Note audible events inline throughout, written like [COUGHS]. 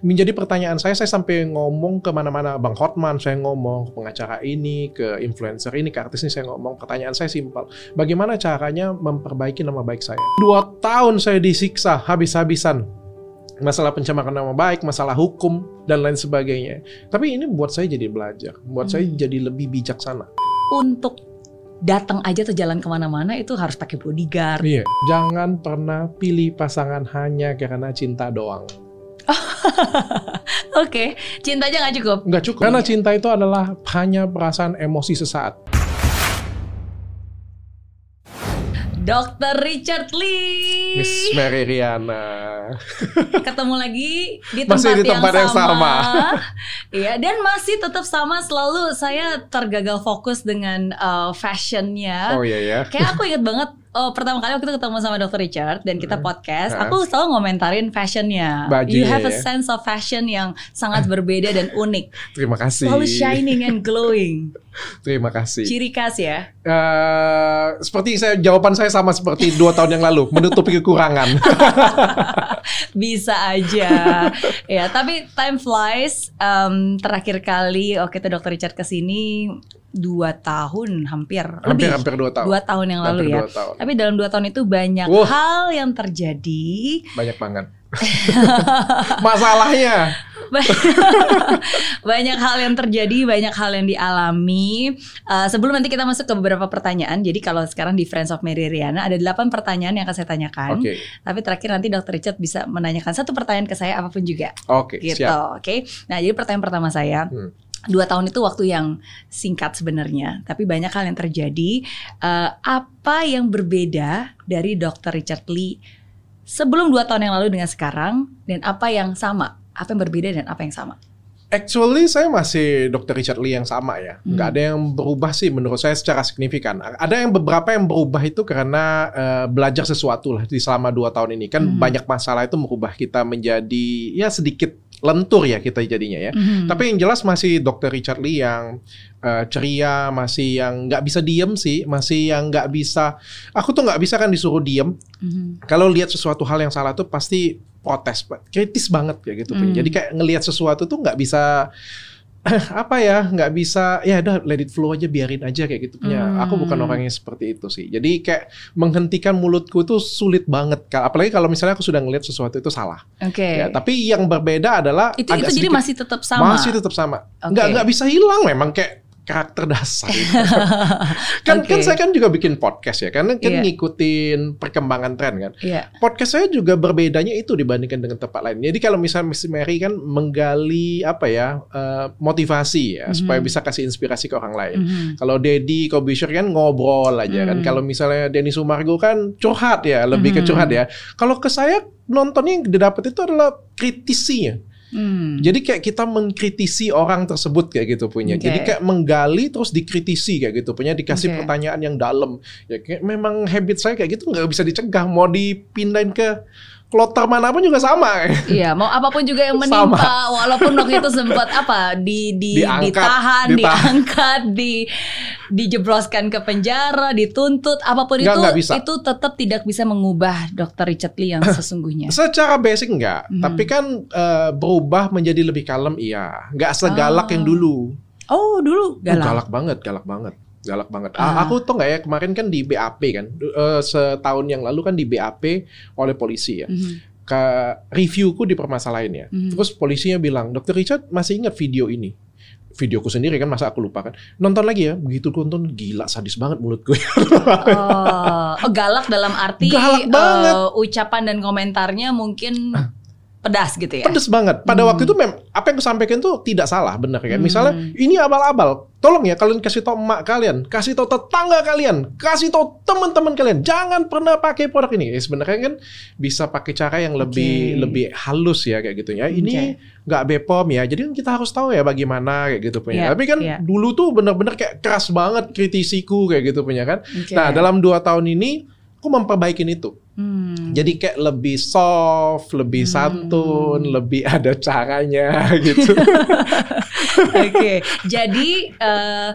Menjadi pertanyaan saya, saya sampai ngomong ke mana-mana, Bang Hotman, saya ngomong ke pengacara ini, ke influencer ini, ke artis ini, saya ngomong. Pertanyaan saya simpel, bagaimana caranya memperbaiki nama baik saya? Dua tahun saya disiksa habis-habisan. Masalah pencemaran nama baik, masalah hukum, dan lain sebagainya. Tapi ini buat saya jadi belajar, buat saya Hmm. jadi lebih bijaksana. Untuk datang aja atau jalan ke mana-mana itu harus pakai bodyguard. Iya, jangan pernah pilih pasangan hanya karena cinta doang. [LAUGHS] Oke, cinta aja nggak cukup. Nggak cukup. Karena cinta itu adalah hanya perasaan emosi sesaat. Dr. Richard Lee. Miss Mary Riana. ketemu lagi di tempat, Masih di tempat yang sama. [LAUGHS] Iya, dan masih tetap sama selalu saya tergagal fokus dengan uh, fashionnya. Oh iya ya. Kayak aku inget banget oh, pertama kali waktu itu ketemu sama Dr. Richard dan kita Hmm. podcast, aku selalu ngomentarin fashionnya. Bajunya you have a ya. sense of fashion yang sangat berbeda dan unik. [LAUGHS] Terima kasih. Selalu shining and glowing. [LAUGHS] Terima kasih. Ciri khas ya. Eh, seperti saya jawaban saya sama seperti dua tahun yang lalu, menutupi kekurangan. [LAUGHS] Bisa aja. ya, tapi time flies. Em, terakhir kali oke itu Dr. Richard ke sini dua tahun hampir, hampir lebih hampir dua tahun. dua tahun yang lalu Hampir ya. tahun. Tapi dalam dua tahun itu banyak Wah. hal yang terjadi. Banyak banget. [LAUGHS] Masalahnya. [LAUGHS] banyak hal yang terjadi, banyak hal yang dialami. Uh, sebelum nanti kita masuk ke beberapa pertanyaan, jadi kalau sekarang di Friends of Mary Riana ada delapan pertanyaan yang akan saya tanyakan. Oke. Tapi terakhir nanti Dr. Richard bisa menanyakan satu pertanyaan ke saya apa pun juga. Oke, gitu, siap. oke. Nah, jadi pertanyaan pertama saya, Hmm. dua tahun itu waktu yang singkat sebenarnya, tapi banyak hal yang terjadi. Eh, apa yang berbeda dari Dr. Richard Lee sebelum dua tahun yang lalu dengan sekarang, dan apa yang sama? Apa yang berbeda dan apa yang sama? Actually saya masih Dr. Richard Lee yang sama ya. Hmm. Nggak ada yang berubah sih menurut saya secara signifikan. Ada yang beberapa yang berubah itu karena eh, belajar sesuatu lah di selama dua tahun ini. Kan Hmm. banyak masalah itu merubah kita menjadi ya sedikit lentur ya kita jadinya ya. Mhm. Tapi yang jelas masih Dr. Richard Lee yang eh, ceria, masih yang nggak bisa diem sih, masih yang nggak bisa. Aku tuh nggak bisa kan disuruh diem. Mhm. Kalau lihat sesuatu hal yang salah tuh pasti protes, kritis banget kayak gitu. Pin. Hmm. Jadi kayak ngelihat sesuatu tuh nggak bisa [LAUGHS] apa ya, nggak bisa ya udah let it flow aja biarin aja kayak gitu punya. Hmm. Aku bukan orang yang seperti itu sih. Jadi kayak menghentikan mulutku tuh sulit banget. Apalagi kalau misalnya aku sudah ngelihat sesuatu itu salah. Oke. Ya, tapi yang berbeda adalah itu agak itu jadi sedikit- masih tetap sama. masih tetap sama. Oke. Nggak nggak bisa hilang memang kayak karakter dasar. [LAUGHS] kan kan Oke. saya kan juga bikin podcast ya, karena kan Iya. ngikutin perkembangan tren kan. Iya. Podcast saya juga berbedanya itu dibandingkan dengan tempat lain. Jadi kalau misalnya Miss Mary kan menggali apa ya eh, motivasi ya Mhm. supaya bisa kasih inspirasi ke orang lain. Mhm. Kalau Deddy Kobisher kan ngobrol aja kan. Hmm. Kalau misalnya Denny Sumargo kan curhat ya, lebih ke Mhm. curhat ya. Kalau ke saya nontonnya yang didapat itu adalah kritisinya. Hmm. Jadi kayak kita mengkritisi orang tersebut kayak gitu punya. Oke. Jadi kayak menggali terus dikritisi kayak gitu punya, dikasih Oke. pertanyaan yang dalam. Ya kayak memang habit saya kayak gitu nggak bisa dicegah. Mau dipindahin ke kloter mana pun juga sama. Iya, mau apa pun juga yang Sama. menimpa, walaupun waktu itu sempat apa di, di Diangkat, ditahan, ditahan. diangkat, di dijebloskan ke penjara, dituntut, apa pun Nggak, itu nggak bisa. itu tetap tidak bisa mengubah Dr. Richard Lee yang sesungguhnya. Secara basic enggak, Mhm. tapi kan eh, berubah menjadi lebih kalem iya. Nggak segalak Ah. yang dulu. Oh, dulu Galak. galak. galak banget, galak banget. Galak banget. Ah. Ah, aku tuh nggak ya kemarin kan di BAP kan, Eh, setahun yang lalu kan di BAP oleh polisi ya. Mhm. ke reviewku dipermasalahin ya. Mhm. Terus polisinya bilang, Dokter Richard masih ingat video ini? Videoku sendiri kan masa aku lupa kan. Nonton lagi ya, begitu ku nonton gila sadis banget mulutku. [LAUGHS] Oh, oh, galak dalam arti Galak banget. eh, ucapan dan komentarnya mungkin pedas gitu ya. Pedes banget. Pada Hmm. waktu itu mem apa yang sampaikan tuh tidak salah benar kan. Hmm. Misalnya ini abal-abal. Tolong ya kalian kasih tahu emak kalian, kasih tahu tetangga kalian, kasih tahu teman-teman kalian. Jangan pernah pakai produk ini. Ya, sebenarnya kan bisa pakai cara yang lebih Oke. lebih halus ya kayak gitu ya. Ini nggak Bepom ya. Jadi kan kita harus tahu ya bagaimana kayak gitu punya. Iya, Tapi kan iya. dulu tuh benar-benar kayak keras banget kritisiku kayak gitu punya kan. Oke. Nah, dalam dua tahun ini aku memperbaikin itu. Hmm. Jadi kayak lebih soft, lebih Hmm. santun, lebih [LAUGHS] ada caranya [LAUGHS] gitu. Oke, jadi eh,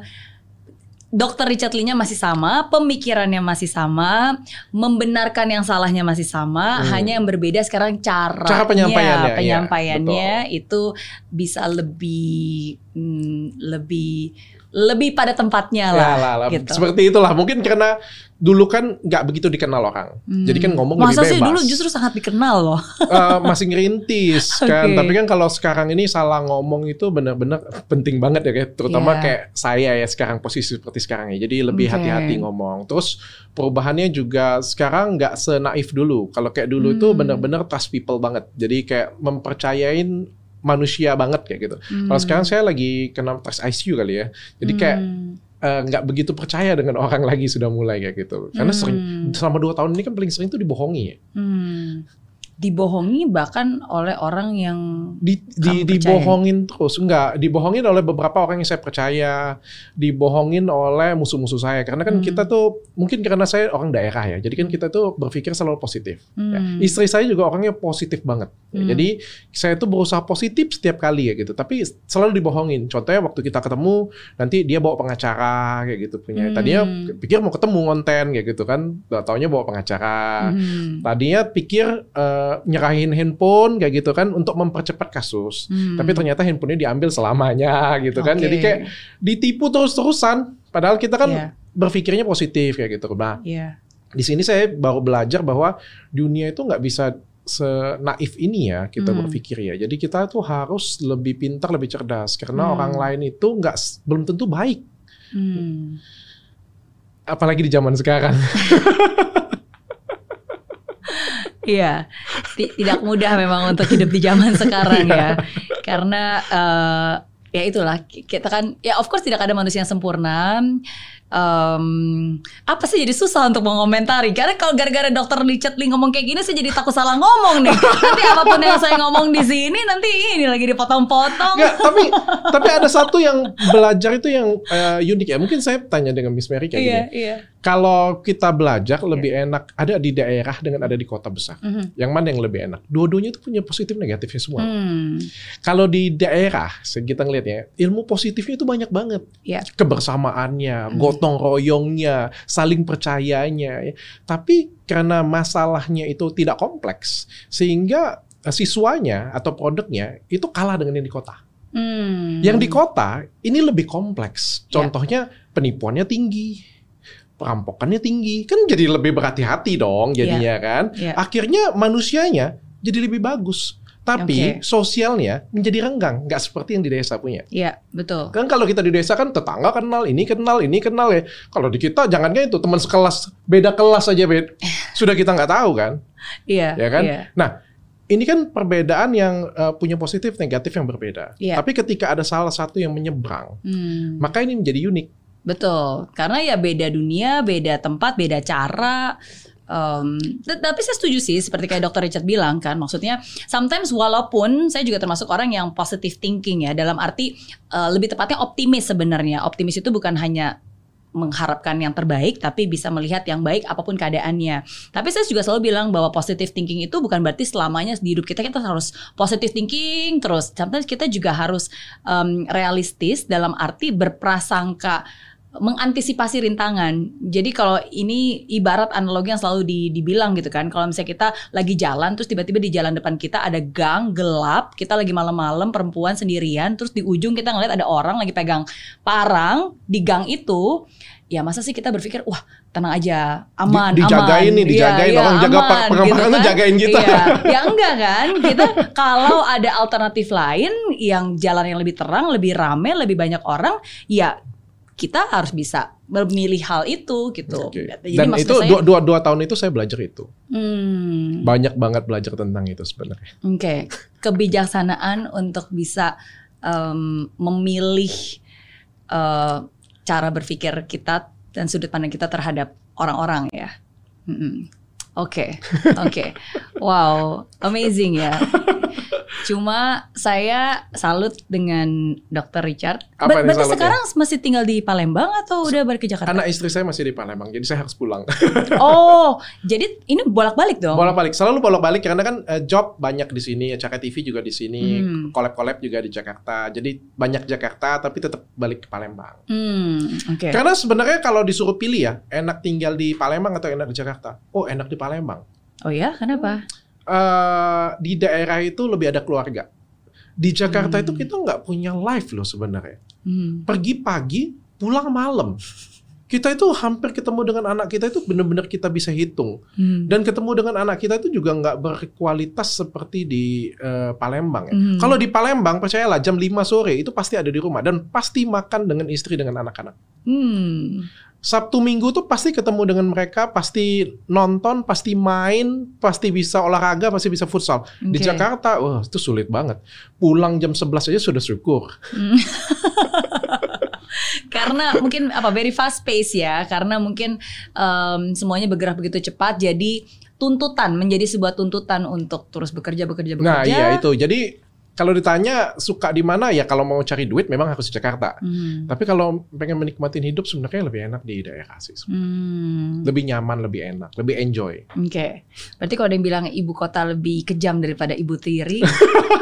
Dokter Richard Lee-nya masih sama, pemikirannya masih sama, membenarkan yang salahnya masih sama, Hmm. hanya yang berbeda sekarang cara Cara penyampaiannya, ya, penyampaiannya itu bisa lebih hmm, lebih lebih pada tempatnya lah. Ya lah, lah. gitu. seperti itulah. Mungkin karena dulu kan nggak begitu dikenal orang, Hmm. jadi kan ngomong Masa lebih sih bebas. dulu justru sangat dikenal loh. Eh, masih ngerintis [LAUGHS] kan. Oke. Tapi kan kalau sekarang ini salah ngomong itu benar-benar penting banget ya, kayak terutama Iya. kayak saya ya sekarang posisi seperti sekarang ya. Jadi lebih hati-hati ngomong. Terus perubahannya juga sekarang nggak senaif dulu. Kalau kayak dulu itu Hmm. benar-benar trust people banget. Jadi kayak mempercayain manusia banget kayak gitu. Kalau Hmm. sekarang saya lagi kena tes ICU kali ya. Jadi kayak Hmm. eh, nggak begitu percaya dengan orang lagi sudah mulai kayak gitu. Karena sering Hmm. selama dua tahun ini kan paling sering tuh dibohongi ya. Hmm. Dibohongi bahkan oleh orang yang di, di dibohongin terus. Enggak dibohongin oleh beberapa orang yang saya percaya. Dibohongin oleh musuh-musuh saya. Karena kan Hmm. kita tuh mungkin karena saya orang daerah ya jadi kan kita tuh berpikir selalu positif. Ya, hmm, istri saya juga orangnya positif banget. Ya, Hmm. jadi saya tuh berusaha positif setiap kali ya gitu. Tapi selalu dibohongin. Contohnya waktu kita ketemu nanti dia bawa pengacara kayak gitu punya. Hmm. tadinya pikir mau ketemu konten kayak gitu kan. Taunya bawa pengacara. Hmm, tadinya pikir nyerahin handphone kayak gitu kan untuk mempercepat kasus hmm. tapi ternyata handphonenya diambil selamanya gitu kan Oke. jadi kayak ditipu terus-terusan padahal kita kan Iya, berpikirnya positif kayak gitu nah iya. di sini saya baru belajar bahwa dunia itu nggak bisa senaif ini ya kita Hmm. berpikir ya jadi kita tuh harus lebih pintar lebih cerdas karena Hmm. orang lain itu nggak belum tentu baik Hmm. apalagi di zaman sekarang [LAUGHS] Iya, ti- tidak mudah memang untuk hidup di zaman sekarang ya, karena eh, ya itulah kita kan ya of course tidak ada manusia yang sempurna. Em, apa sih jadi susah untuk mengomentari? Karena kalau gara-gara dokter Richard Lee ngomong kayak gini saya jadi takut salah ngomong nih. Nanti apa pun yang saya ngomong di sini nanti ini lagi dipotong-potong. Nggak, tapi tapi ada satu yang belajar itu yang eh, unik ya. Mungkin saya tanya dengan Miss Mary kayak iya gini. iya. Kalau kita belajar lebih enak ada di daerah dengan ada di kota besar. Mhm. yang mana yang lebih enak? Dua-duanya itu punya positif negatifnya semua. Hmm, Kalau di daerah, se- kita ngelihatnya, ilmu positifnya itu banyak banget. Iya. Kebersamaannya, Hmm. Gotong royongnya, saling percayanya. ya. Tapi karena masalahnya itu tidak kompleks, sehingga eh, siswanya atau produknya itu kalah dengan yang di kota. hmm. Yang di kota ini lebih kompleks. Iya. Contohnya penipuannya tinggi, perampokannya tinggi, kan jadi lebih berhati-hati dong jadinya kan. Iya. Akhirnya manusianya jadi lebih bagus. Tapi Oke. sosialnya menjadi renggang, nggak seperti yang di desa punya. Iya betul Kan kalau kita di desa kan tetangga kenal, ini kenal, ini kenal ya. Kalau di kita jangan kayak itu teman sekelas, beda kelas aja bed. [LAUGHS] Sudah kita nggak tahu kan, iya ya kan? iya. Nah, ini kan perbedaan yang eh, punya positif negatif yang berbeda. Iya. Tapi ketika ada salah satu yang menyeberang, Hmm. maka ini menjadi unik. Betul, karena ya beda dunia, beda tempat, beda cara. T- tapi saya setuju sih, seperti kayak Dokter Richard bilang kan, maksudnya sometimes walaupun saya juga termasuk orang yang positive thinking ya, dalam arti eh, lebih tepatnya optimis sebenarnya. Optimis itu bukan hanya mengharapkan yang terbaik, tapi bisa melihat yang baik apa pun keadaannya. Tapi saya juga selalu bilang bahwa positive thinking itu bukan berarti selamanya di hidup kita kita harus positive thinking terus. Sometimes kita juga harus em, realistis dalam arti berprasangka mengantisipasi rintangan. Jadi kalau ini ibarat analogi yang selalu di- dibilang gitu kan, kalau misalnya kita lagi jalan terus tiba-tiba di jalan depan kita ada gang gelap, kita lagi malam-malam perempuan sendirian, terus di ujung kita ngeliat ada orang lagi pegang parang di gang itu, ya masa sih kita berpikir wah tenang aja, aman, Di- dijagain aman. nih, dijagain. Orang jaga pa- pengamparan tuh jagain kita. Iya. Ya enggak kan? Kita kalau ada alternatif lain yang jalan yang lebih terang, lebih rame, lebih banyak orang, ya kita harus bisa memilih hal itu gitu. Oke. Jadi Dan itu saya, dua, dua, dua tahun itu saya belajar itu. hmm, Banyak banget belajar tentang itu sebenarnya. Oke, kebijaksanaan untuk bisa em, memilih eh, cara berpikir kita dan sudut pandang kita terhadap orang-orang ya. Oke, oke, [LAUGHS] wow, amazing ya. Cuma saya salut dengan Dr. Richard. Apa Ber- berarti salutnya? sekarang masih tinggal di Palembang atau udah balik ke Jakarta? Anak istri saya masih di Palembang, jadi saya harus pulang. [LAUGHS] Oh, jadi ini bolak-balik dong? Bolak-balik, selalu bolak-balik karena kan eh, job banyak di sini, Caka TV juga di sini, Hmm. collab-collab juga di Jakarta. Jadi banyak Jakarta tapi tetap balik ke Palembang. Hmm, oke. Karena sebenarnya kalau disuruh pilih ya, enak tinggal di Palembang atau enak di Jakarta? Oh, enak di Palembang. Oh ya, kenapa? Eh di daerah itu lebih ada keluarga. Di Jakarta Hmm. itu kita nggak punya life loh sebenarnya. Hmm. Pergi pagi, pulang malam. Kita itu hampir ketemu dengan anak kita itu benar-benar kita bisa hitung. Hmm. Dan ketemu dengan anak kita itu juga nggak berkualitas seperti di eh, Palembang ya. Hmm. Kalau di Palembang percayalah jam 5 sore itu pasti ada di rumah dan pasti makan dengan istri dengan anak-anak. Hmm. Sabtu Minggu tuh pasti ketemu dengan mereka, pasti nonton, pasti main, pasti bisa olahraga, pasti bisa futsal. Di Oke. Jakarta, wah itu sulit banget. Pulang jam 11 aja sudah syukur. [LAUGHS] karena mungkin apa very fast pace ya karena mungkin em, semuanya bergerak begitu cepat jadi tuntutan menjadi sebuah tuntutan untuk terus bekerja bekerja bekerja Nah iya itu. Jadi kalau ditanya suka di mana ya kalau mau cari duit memang harus di Jakarta. Hmm. Tapi kalau pengen menikmatin hidup sebenarnya lebih enak di daerah sih. Hmm. Lebih nyaman, lebih enak, lebih enjoy. Oke, berarti kalau ada yang bilang ibu kota lebih kejam daripada ibu tiri,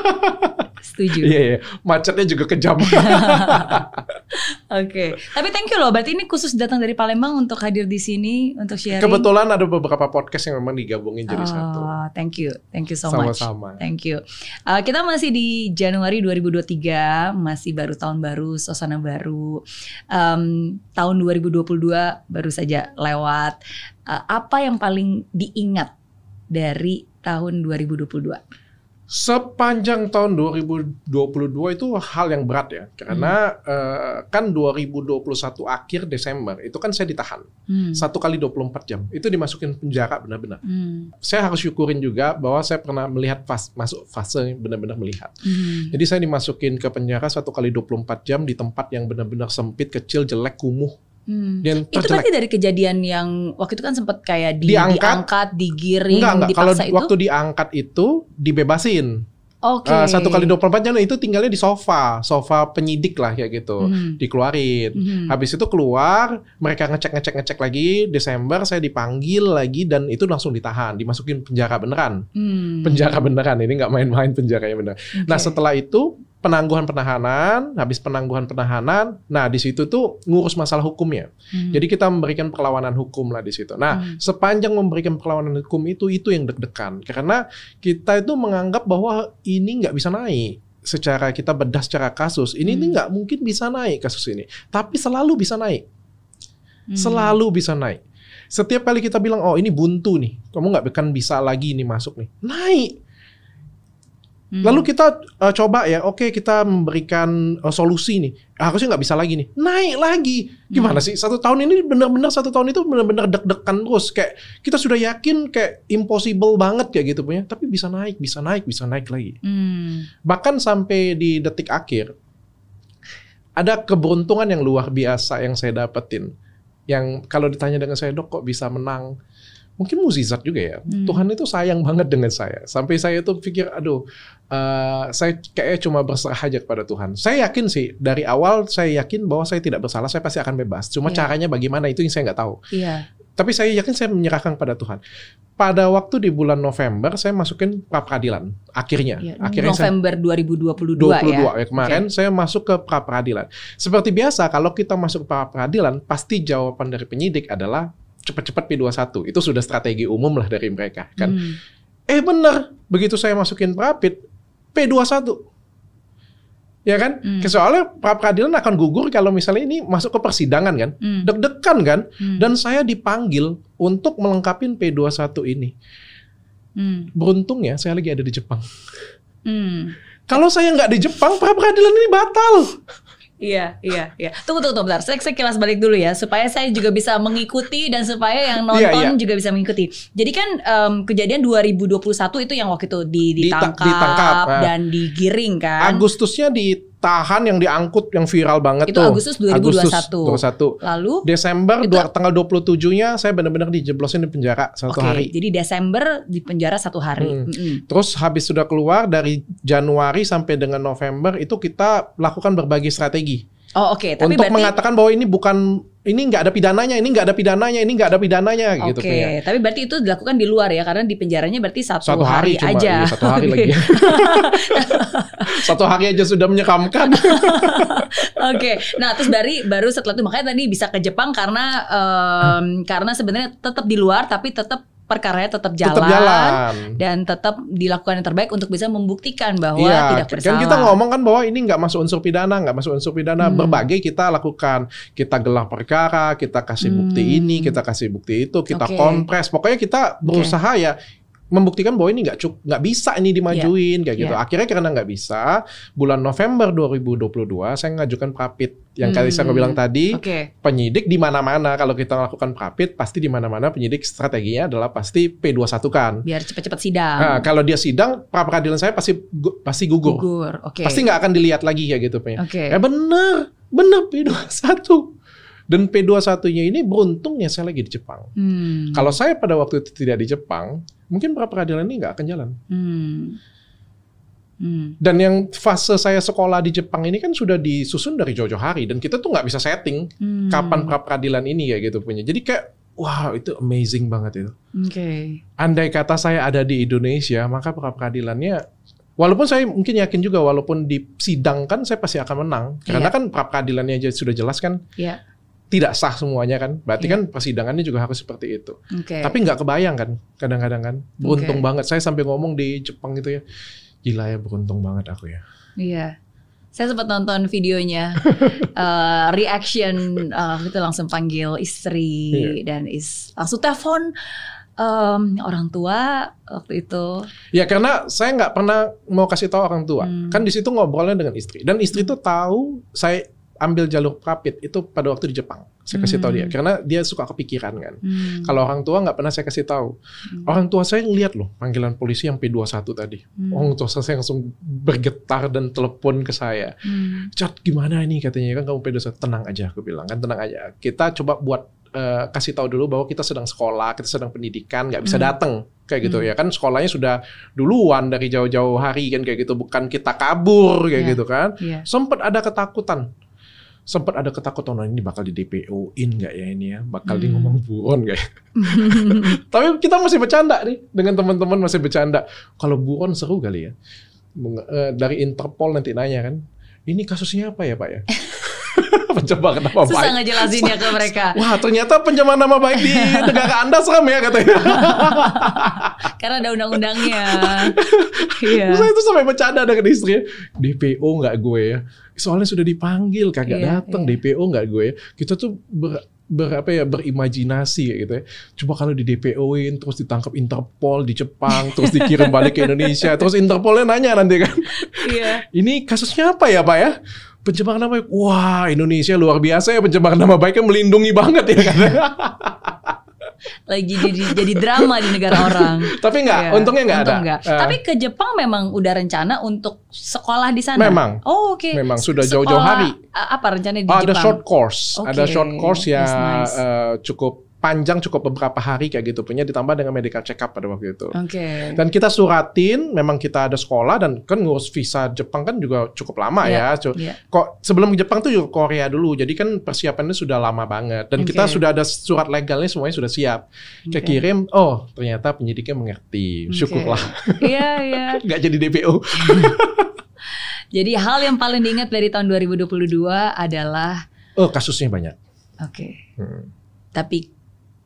[LAUGHS] setuju. Iya, iya. Macetnya juga kejam. [LAUGHS] Oke, tapi thank you loh. Berarti ini khusus datang dari Palembang untuk hadir di sini untuk sharing. Kebetulan ada beberapa podcast yang memang digabungin jadi satu. Oh, thank you, thank you so much. Sama-sama. Thank you. Uh, kita masih di Januari 2023, masih baru tahun baru, suasana baru. Um, tahun 2022 baru saja lewat. Uh, apa yang paling diingat dari tahun 2022? Sepanjang tahun 2022 itu hal yang berat ya, karena eh, kan 2021 akhir Desember itu kan saya ditahan Hmm. satu kali 24 jam, itu dimasukin penjara benar-benar. Hmm. Saya harus syukurin juga bahwa saya pernah melihat fas, masuk fase benar-benar melihat. Hmm. Jadi saya dimasukin ke penjara satu kali 24 jam di tempat yang benar-benar sempit, kecil, jelek, kumuh, Hmm. dan Itu terjelek. berarti dari kejadian yang waktu itu kan sempat kayak di, Diangkat? diangkat, digiring, Enggak, enggak. Kalau dipaksa itu. waktu diangkat itu dibebasin. Oke. Eh, satu kali 24 jam itu tinggalnya di sofa, sofa penyidik lah kayak gitu. Mhm. Dikeluarin. Mhm. Habis itu keluar, mereka ngecek-ngecek ngecek lagi. Desember saya dipanggil lagi dan itu langsung ditahan, dimasukin penjara beneran. Hmm. Penjara beneran. Ini nggak main-main penjaranya bener. Nah, Oke. setelah itu penangguhan penahanan, habis penangguhan penahanan, nah di situ tuh ngurus masalah hukumnya. Hmm. Jadi kita memberikan perlawanan hukum lah di situ. Nah, Hmm. sepanjang memberikan perlawanan hukum itu itu yang deg-degan karena kita itu menganggap bahwa ini nggak bisa naik secara kita bedah secara kasus ini Hmm. ini nggak mungkin bisa naik kasus ini tapi selalu bisa naik Hmm. selalu bisa naik setiap kali kita bilang oh ini buntu nih kamu nggak akan bisa lagi ini masuk nih naik Hmm. lalu kita uh, coba ya oke kita memberikan uh, solusi nih. Harusnya nggak bisa lagi nih. Naik lagi. Gimana sih? Satu tahun ini benar-benar satu tahun itu benar-benar deg-degan terus. Kayak kita sudah yakin kayak impossible banget kayak gitu punya. Tapi bisa naik bisa naik bisa naik lagi. Hmm. bahkan sampai di detik akhir ada keberuntungan yang luar biasa yang saya dapetin. Yang kalau ditanya dengan saya dok kok bisa menang mungkin mukjizat juga ya Hmm. Tuhan itu sayang banget dengan saya sampai saya tuh pikir aduh eh, saya kayaknya cuma berserah aja kepada Tuhan saya yakin sih dari awal saya yakin bahwa saya tidak bersalah saya pasti akan bebas cuma Iya. caranya bagaimana itu yang saya nggak tahu Iya. tapi saya yakin saya menyerahkan kepada Tuhan pada waktu di bulan November saya masukin pra peradilan akhirnya Iya. akhirnya saya November 2022 22 ya. ya, kemarin saya masuk ke pra peradilan. Seperti biasa kalau kita masuk ke pra peradilan pasti jawaban dari penyidik adalah cepat-cepat P21. Itu sudah strategi umum lah dari mereka kan. Hmm. Eh benar, begitu saya masukin prapit P21. Ya kan? Hmm. Soalnya pra peradilan akan gugur kalau misalnya ini masuk ke persidangan kan. Hmm. Deg-degan kan? Hmm. Dan saya dipanggil untuk melengkapi P21 ini. Hmm. Beruntungnya saya lagi ada di Jepang. Hmm. Kalau saya nggak di Jepang, pra peradilan ini batal. Iya, iya, iya. Tunggu, tunggu, tunggu, bentar. Saya, saya kilas balik dulu ya, supaya saya juga bisa mengikuti dan supaya yang nonton Iya, iya. juga bisa mengikuti. Jadi kan em, kejadian 2021 itu yang waktu itu di, Dita- ditangkap, ditangkap, ah. dan digiring kan? Agustusnya di ditahan yang diangkut yang viral banget Itu tuh. Agustus 2021. 2021. Lalu Desember Itu- dua, tanggal 27-nya saya benar-benar dijeblosin di penjara satu Oke, hari. jadi Desember di penjara satu hari. Hmm. Mm-mm. Terus habis sudah keluar dari Januari sampai dengan November itu kita lakukan berbagai strategi Oh oke, tapi untuk berarti mengatakan bahwa ini bukan ini nggak ada pidananya, ini nggak ada pidananya, ini nggak ada pidananya Oke, gitu punya. tapi berarti itu dilakukan di luar ya karena di penjaranya berarti satu, Satu hari, cuma aja. iya, satu hari Oke. lagi. [LAUGHS] satu hari aja sudah menyeramkan. Oke, nah terus dari baru setelah itu makanya tadi bisa ke Jepang karena em, karena sebenarnya tetap di luar tapi tetap perkaranya tetap jalan, Tetap jalan. dan tetap dilakukan yang terbaik untuk bisa membuktikan bahwa Iya, tidak bersalah. kan kita ngomong kan bahwa ini nggak masuk unsur pidana, nggak masuk unsur pidana. Hmm. Berbagai kita lakukan, kita gelar perkara, kita kasih bukti Hmm. ini, kita kasih bukti itu, kita Oke. kompres. Pokoknya kita berusaha ya membuktikan bahwa ini nggak cuk nggak bisa ini dimajuin kayak gitu. Iya. Akhirnya karena nggak bisa, bulan November 2022 saya ngajukan prapit yang kali saya Hmm. bilang tadi. Oke, Penyidik di mana-mana kalau kita lakukan prapit pasti di mana-mana penyidik strateginya adalah pasti P21 kan. biar cepat-cepat sidang. Nah, kalau dia sidang, pra peradilan saya pasti gu- pasti gugur. Gugur, oke. Pasti nggak akan dilihat lagi kayak gitu punya. Oke. Eh bener, bener P21. Dan P21-nya ini beruntungnya saya lagi di Jepang. Hmm. Kalau saya pada waktu itu tidak di Jepang, mungkin pra peradilan ini nggak akan jalan. Hmm. Hmm. Dan yang fase saya sekolah di Jepang ini kan sudah disusun dari jauh-jauh hari dan kita tuh nggak bisa setting Hmm. kapan pra peradilan ini kayak gitu punya. Jadi kayak wow itu amazing banget itu. Oke. Andai kata saya ada di Indonesia, maka pra peradilannya Walaupun saya mungkin yakin juga, walaupun disidangkan saya pasti akan menang, karena Iya. kan pra peradilannya aja sudah jelas kan, Ya. Tidak sah semuanya kan. Berarti Iya. kan persidangannya juga harus seperti itu. Oke. Tapi nggak kebayang kan, kadang-kadang kan. Beruntung Oke. banget. Saya sampai ngomong di Jepang gitu ya, gila ya beruntung banget aku ya. Iya. Saya sempat nonton videonya [LAUGHS] eh, reaction eh, itu langsung panggil istri Iya. dan is langsung telepon em, orang tua waktu itu. Ya karena saya nggak pernah mau kasih tahu orang tua. Hmm. Kan di situ ngobrolnya dengan istri. Dan istri tuh tahu saya ambil jalur prapit itu pada waktu di Jepang. Saya kasih tahu Hmm. dia karena dia suka kepikiran kan. Hmm. Kalau orang tua nggak pernah saya kasih tahu. Hmm. Orang tua saya ngeliat loh panggilan polisi yang P21 tadi. Hmm. Orang tua saya langsung bergetar dan telepon ke saya. Hmm. Cat gimana ini katanya kan kamu P21 tenang aja aku bilang kan tenang aja. Kita coba buat eh, kasih tahu dulu bahwa kita sedang sekolah, kita sedang pendidikan, nggak bisa Hmm. datang kayak gitu Hmm. ya kan sekolahnya sudah duluan dari jauh-jauh hari kan kayak gitu bukan kita kabur kayak Iya. gitu kan. Iya. Sempat ada ketakutan. Sempat ada ketakutan oh, ini bakal di DPO-in nggak ya ini ya, bakal di Hmm. ngomong buron nggak ya. [LAUGHS] Tapi kita masih bercanda nih dengan teman-teman masih bercanda. Kalau buron seru kali ya. Eh, dari Interpol nanti nanya kan, ini kasusnya apa ya Pak ya? [LAUGHS] Pencemaran nama Susah baik. ngejelasinnya ke mereka Wah ternyata pencemaran nama baik di [LAUGHS] negara Anda serem ya katanya. karena ada undang-undangnya. Iya. Terus saya itu sampai bercanda dengan istri. DPO nggak gue ya. Soalnya sudah dipanggil kagak Iya, datang. iya. DPO nggak gue ya. Kita tuh ber, ber- apa ya berimajinasi kayak gitu ya. Coba kalau di DPO-in terus ditangkap Interpol di Jepang [LAUGHS] terus dikirim balik ke Indonesia terus Interpolnya nanya nanti kan. Iya. [LAUGHS] Ini kasusnya apa ya Pak ya? Pencemaran nama baik. Wah Indonesia luar biasa ya pencemaran nama baiknya melindungi banget ya kan. [LAUGHS] Lagi jadi jadi drama di negara orang. [LAUGHS] Tapi nggak, Iya, untungnya nggak ada. untung nggak. Eh, Tapi ke Jepang memang udah rencana untuk sekolah di sana. Memang. Oh, oke. Memang sudah jauh-jauh hari. Apa rencananya di Oh, ada Jepang? short course, Oke, ada short course yang nice. eh, cukup panjang, cukup beberapa hari kayak gitu punya ditambah dengan medical check up pada waktu itu. Oke. Dan kita suratin, memang kita ada sekolah dan kan ngurus visa Jepang kan juga cukup lama Iya, ya. Cu- iya. Kok sebelum ke Jepang tuh juga Korea dulu, jadi kan persiapannya sudah lama banget. Dan kita Oke. sudah ada surat legalnya semuanya sudah siap. Kita Oke. kirim, oh ternyata penyidiknya mengerti, syukurlah [LAUGHS] Iya, iya. [LAUGHS] nggak jadi DPO. [LAUGHS] Jadi hal yang paling diingat dari tahun 2022 adalah Oh kasusnya banyak. oke. Hmm. Tapi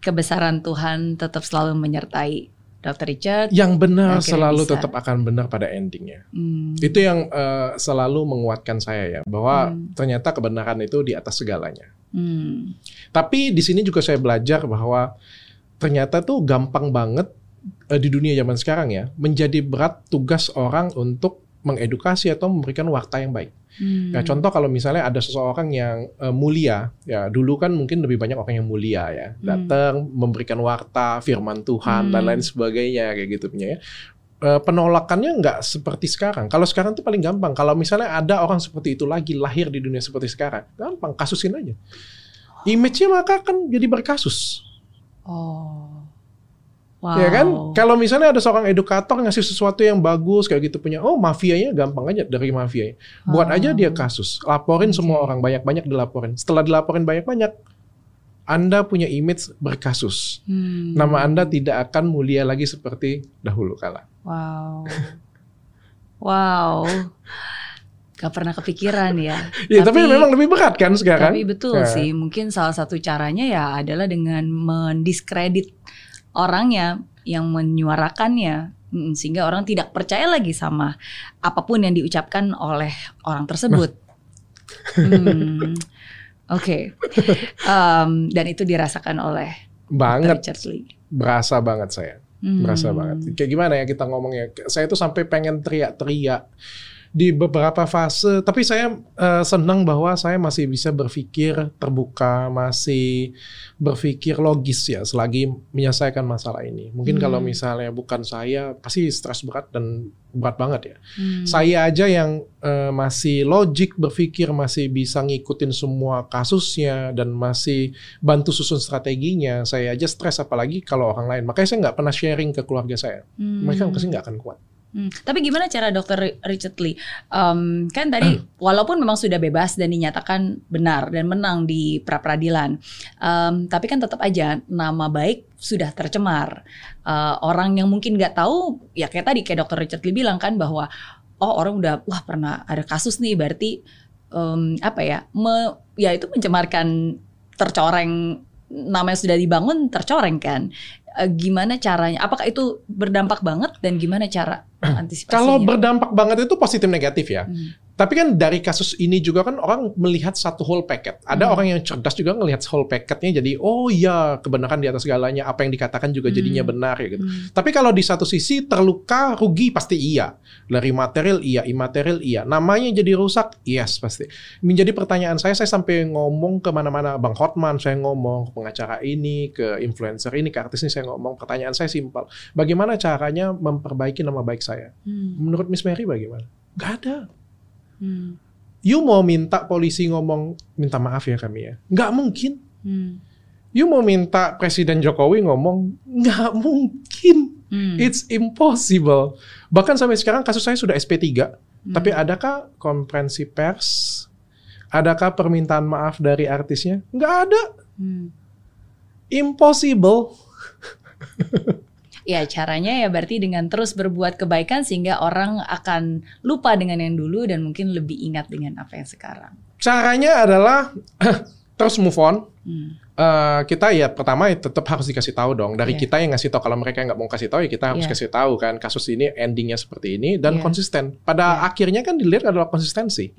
kebesaran Tuhan tetap selalu menyertai Dr. Richard. Yang benar selalu bisa. tetap akan benar pada endingnya. Hmm. Itu yang eh, selalu menguatkan saya ya bahwa Hmm. ternyata kebenaran itu di atas segalanya. Hmm. Tapi di sini juga saya belajar bahwa ternyata tuh gampang banget eh, di dunia zaman sekarang ya menjadi berat tugas orang untuk mengedukasi atau memberikan warta yang baik. Hmm. Ya contoh kalau misalnya ada seseorang yang eh, mulia, ya dulu kan mungkin lebih banyak orang yang mulia ya, Hmm. datang memberikan warta firman Tuhan dan Hmm. lain sebagainya kayak gitu punya ya. eh, penolakannya nggak seperti sekarang. Kalau sekarang tuh paling gampang. Kalau misalnya ada orang seperti itu lagi lahir di dunia seperti sekarang, gampang kasusin aja. Image-nya maka akan jadi berkasus. Oh. Wow. Ya kan? Kalau misalnya ada seorang edukator ngasih sesuatu yang bagus kayak gitu punya, oh mafianya gampang aja dari mafianya. Buat aja dia kasus, laporin semua Oke. orang banyak-banyak dilaporin. Setelah dilaporin banyak-banyak, Anda punya image berkasus. Hmm. Nama Anda tidak akan mulia lagi seperti dahulu kala. Wow. Wow. Gak pernah kepikiran ya. Ya, tapi, memang lebih berat kan sekarang. Tapi betul Ya. sih, mungkin salah satu caranya ya adalah dengan mendiskredit orangnya yang menyuarakannya Mm, sehingga orang tidak percaya lagi sama apa pun yang diucapkan oleh orang tersebut. Hmm, Oke, Em, dan itu dirasakan oleh Banget, Richard Lee. berasa banget saya. Hmm. Berasa banget. Kayak gimana ya kita ngomongnya? Saya tuh sampai pengen teriak-teriak di beberapa fase. Tapi saya eh, senang bahwa saya masih bisa berpikir terbuka, masih berpikir logis ya selagi menyelesaikan masalah ini. Mungkin Hmm. kalau misalnya bukan saya, pasti stres berat dan berat banget ya. Hmm. Saya aja yang eh, masih logik berpikir, masih bisa ngikutin semua kasusnya dan masih bantu susun strateginya. Saya aja stres apalagi kalau orang lain. Makanya saya nggak pernah sharing ke keluarga saya. Hmm. Mereka pasti nggak akan kuat. Hmm, Tapi gimana cara Dokter Richard Lee? Em, kan tadi Hmm. walaupun memang sudah bebas dan dinyatakan benar dan menang di pra peradilan, em, tapi kan tetap aja nama baik sudah tercemar. Eh, orang yang mungkin nggak tahu, ya kayak tadi kayak Dokter Richard Lee bilang kan bahwa oh orang udah wah pernah ada kasus nih, berarti em, apa ya? Me, ya itu mencemarkan tercoreng nama yang sudah dibangun tercoreng kan. Eh, gimana caranya? Apakah itu berdampak banget dan gimana cara [CLEARS THROAT] antisipasinya? Kalau berdampak banget itu positif negatif ya. Hmm. Tapi kan dari kasus ini juga kan orang melihat satu whole packet. Ada Hmm. orang yang cerdas juga ngelihat whole packetnya jadi oh iya kebenaran di atas segalanya apa yang dikatakan juga jadinya Hmm. benar ya gitu. Hmm. Tapi kalau di satu sisi terluka rugi pasti iya. Dari material iya, imaterial iya. Namanya jadi rusak, yes pasti. Menjadi pertanyaan saya, saya sampai ngomong ke mana-mana, Bang Hotman saya ngomong, ke pengacara ini, ke influencer ini, ke artis ini saya ngomong. Pertanyaan saya simpel, bagaimana caranya memperbaiki nama baik saya? Hmm. Menurut Miss Mary bagaimana? Gak ada. Hmm. You mau minta polisi ngomong, minta maaf ya kami ya? Nggak mungkin. Hmm. You mau minta Presiden Jokowi ngomong, nggak mungkin. Hmm. It's impossible. Bahkan sampai sekarang kasus saya sudah SP3. Hmm. Tapi adakah konferensi pers? Adakah permintaan maaf dari artisnya? Nggak ada. Hmm. Impossible. [LAUGHS] Ya caranya ya berarti dengan terus berbuat kebaikan sehingga orang akan lupa dengan yang dulu dan mungkin lebih ingat dengan apa yang sekarang. Caranya adalah [CLEARS THROAT] terus move on. Hmm. Eh, kita ya pertama ya tetap harus dikasih tahu dong dari Iya. kita yang ngasih tahu kalau mereka nggak mau kasih tahu ya kita harus Iya. kasih tahu kan kasus ini endingnya seperti ini dan Iya. konsisten pada akhirnya kan dilihat adalah konsistensi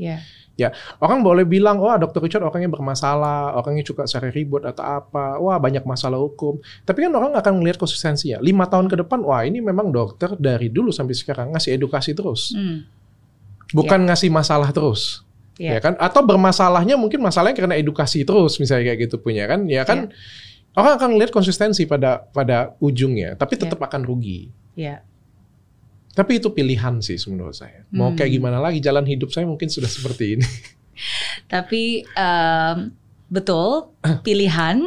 Ya. orang boleh bilang oh dokter Richard orangnya bermasalah orangnya suka cari ribut atau apa. Wah banyak masalah hukum. Tapi kan orang akan melihat konsistensinya. Lima tahun ke depan wah ini memang dokter dari dulu sampai sekarang ngasih edukasi terus. Hmm. bukan ngasih masalah terus. Iya. ya kan? Atau bermasalahnya mungkin masalahnya karena edukasi terus misalnya kayak gitu punya kan? Ya kan? Orang akan lihat konsistensi pada pada ujungnya tapi tetap akan rugi. Ya. Tapi itu pilihan sih menurut saya mau Hmm. kayak gimana lagi jalan hidup saya mungkin sudah seperti ini [LAUGHS] Tapi em, betul pilihan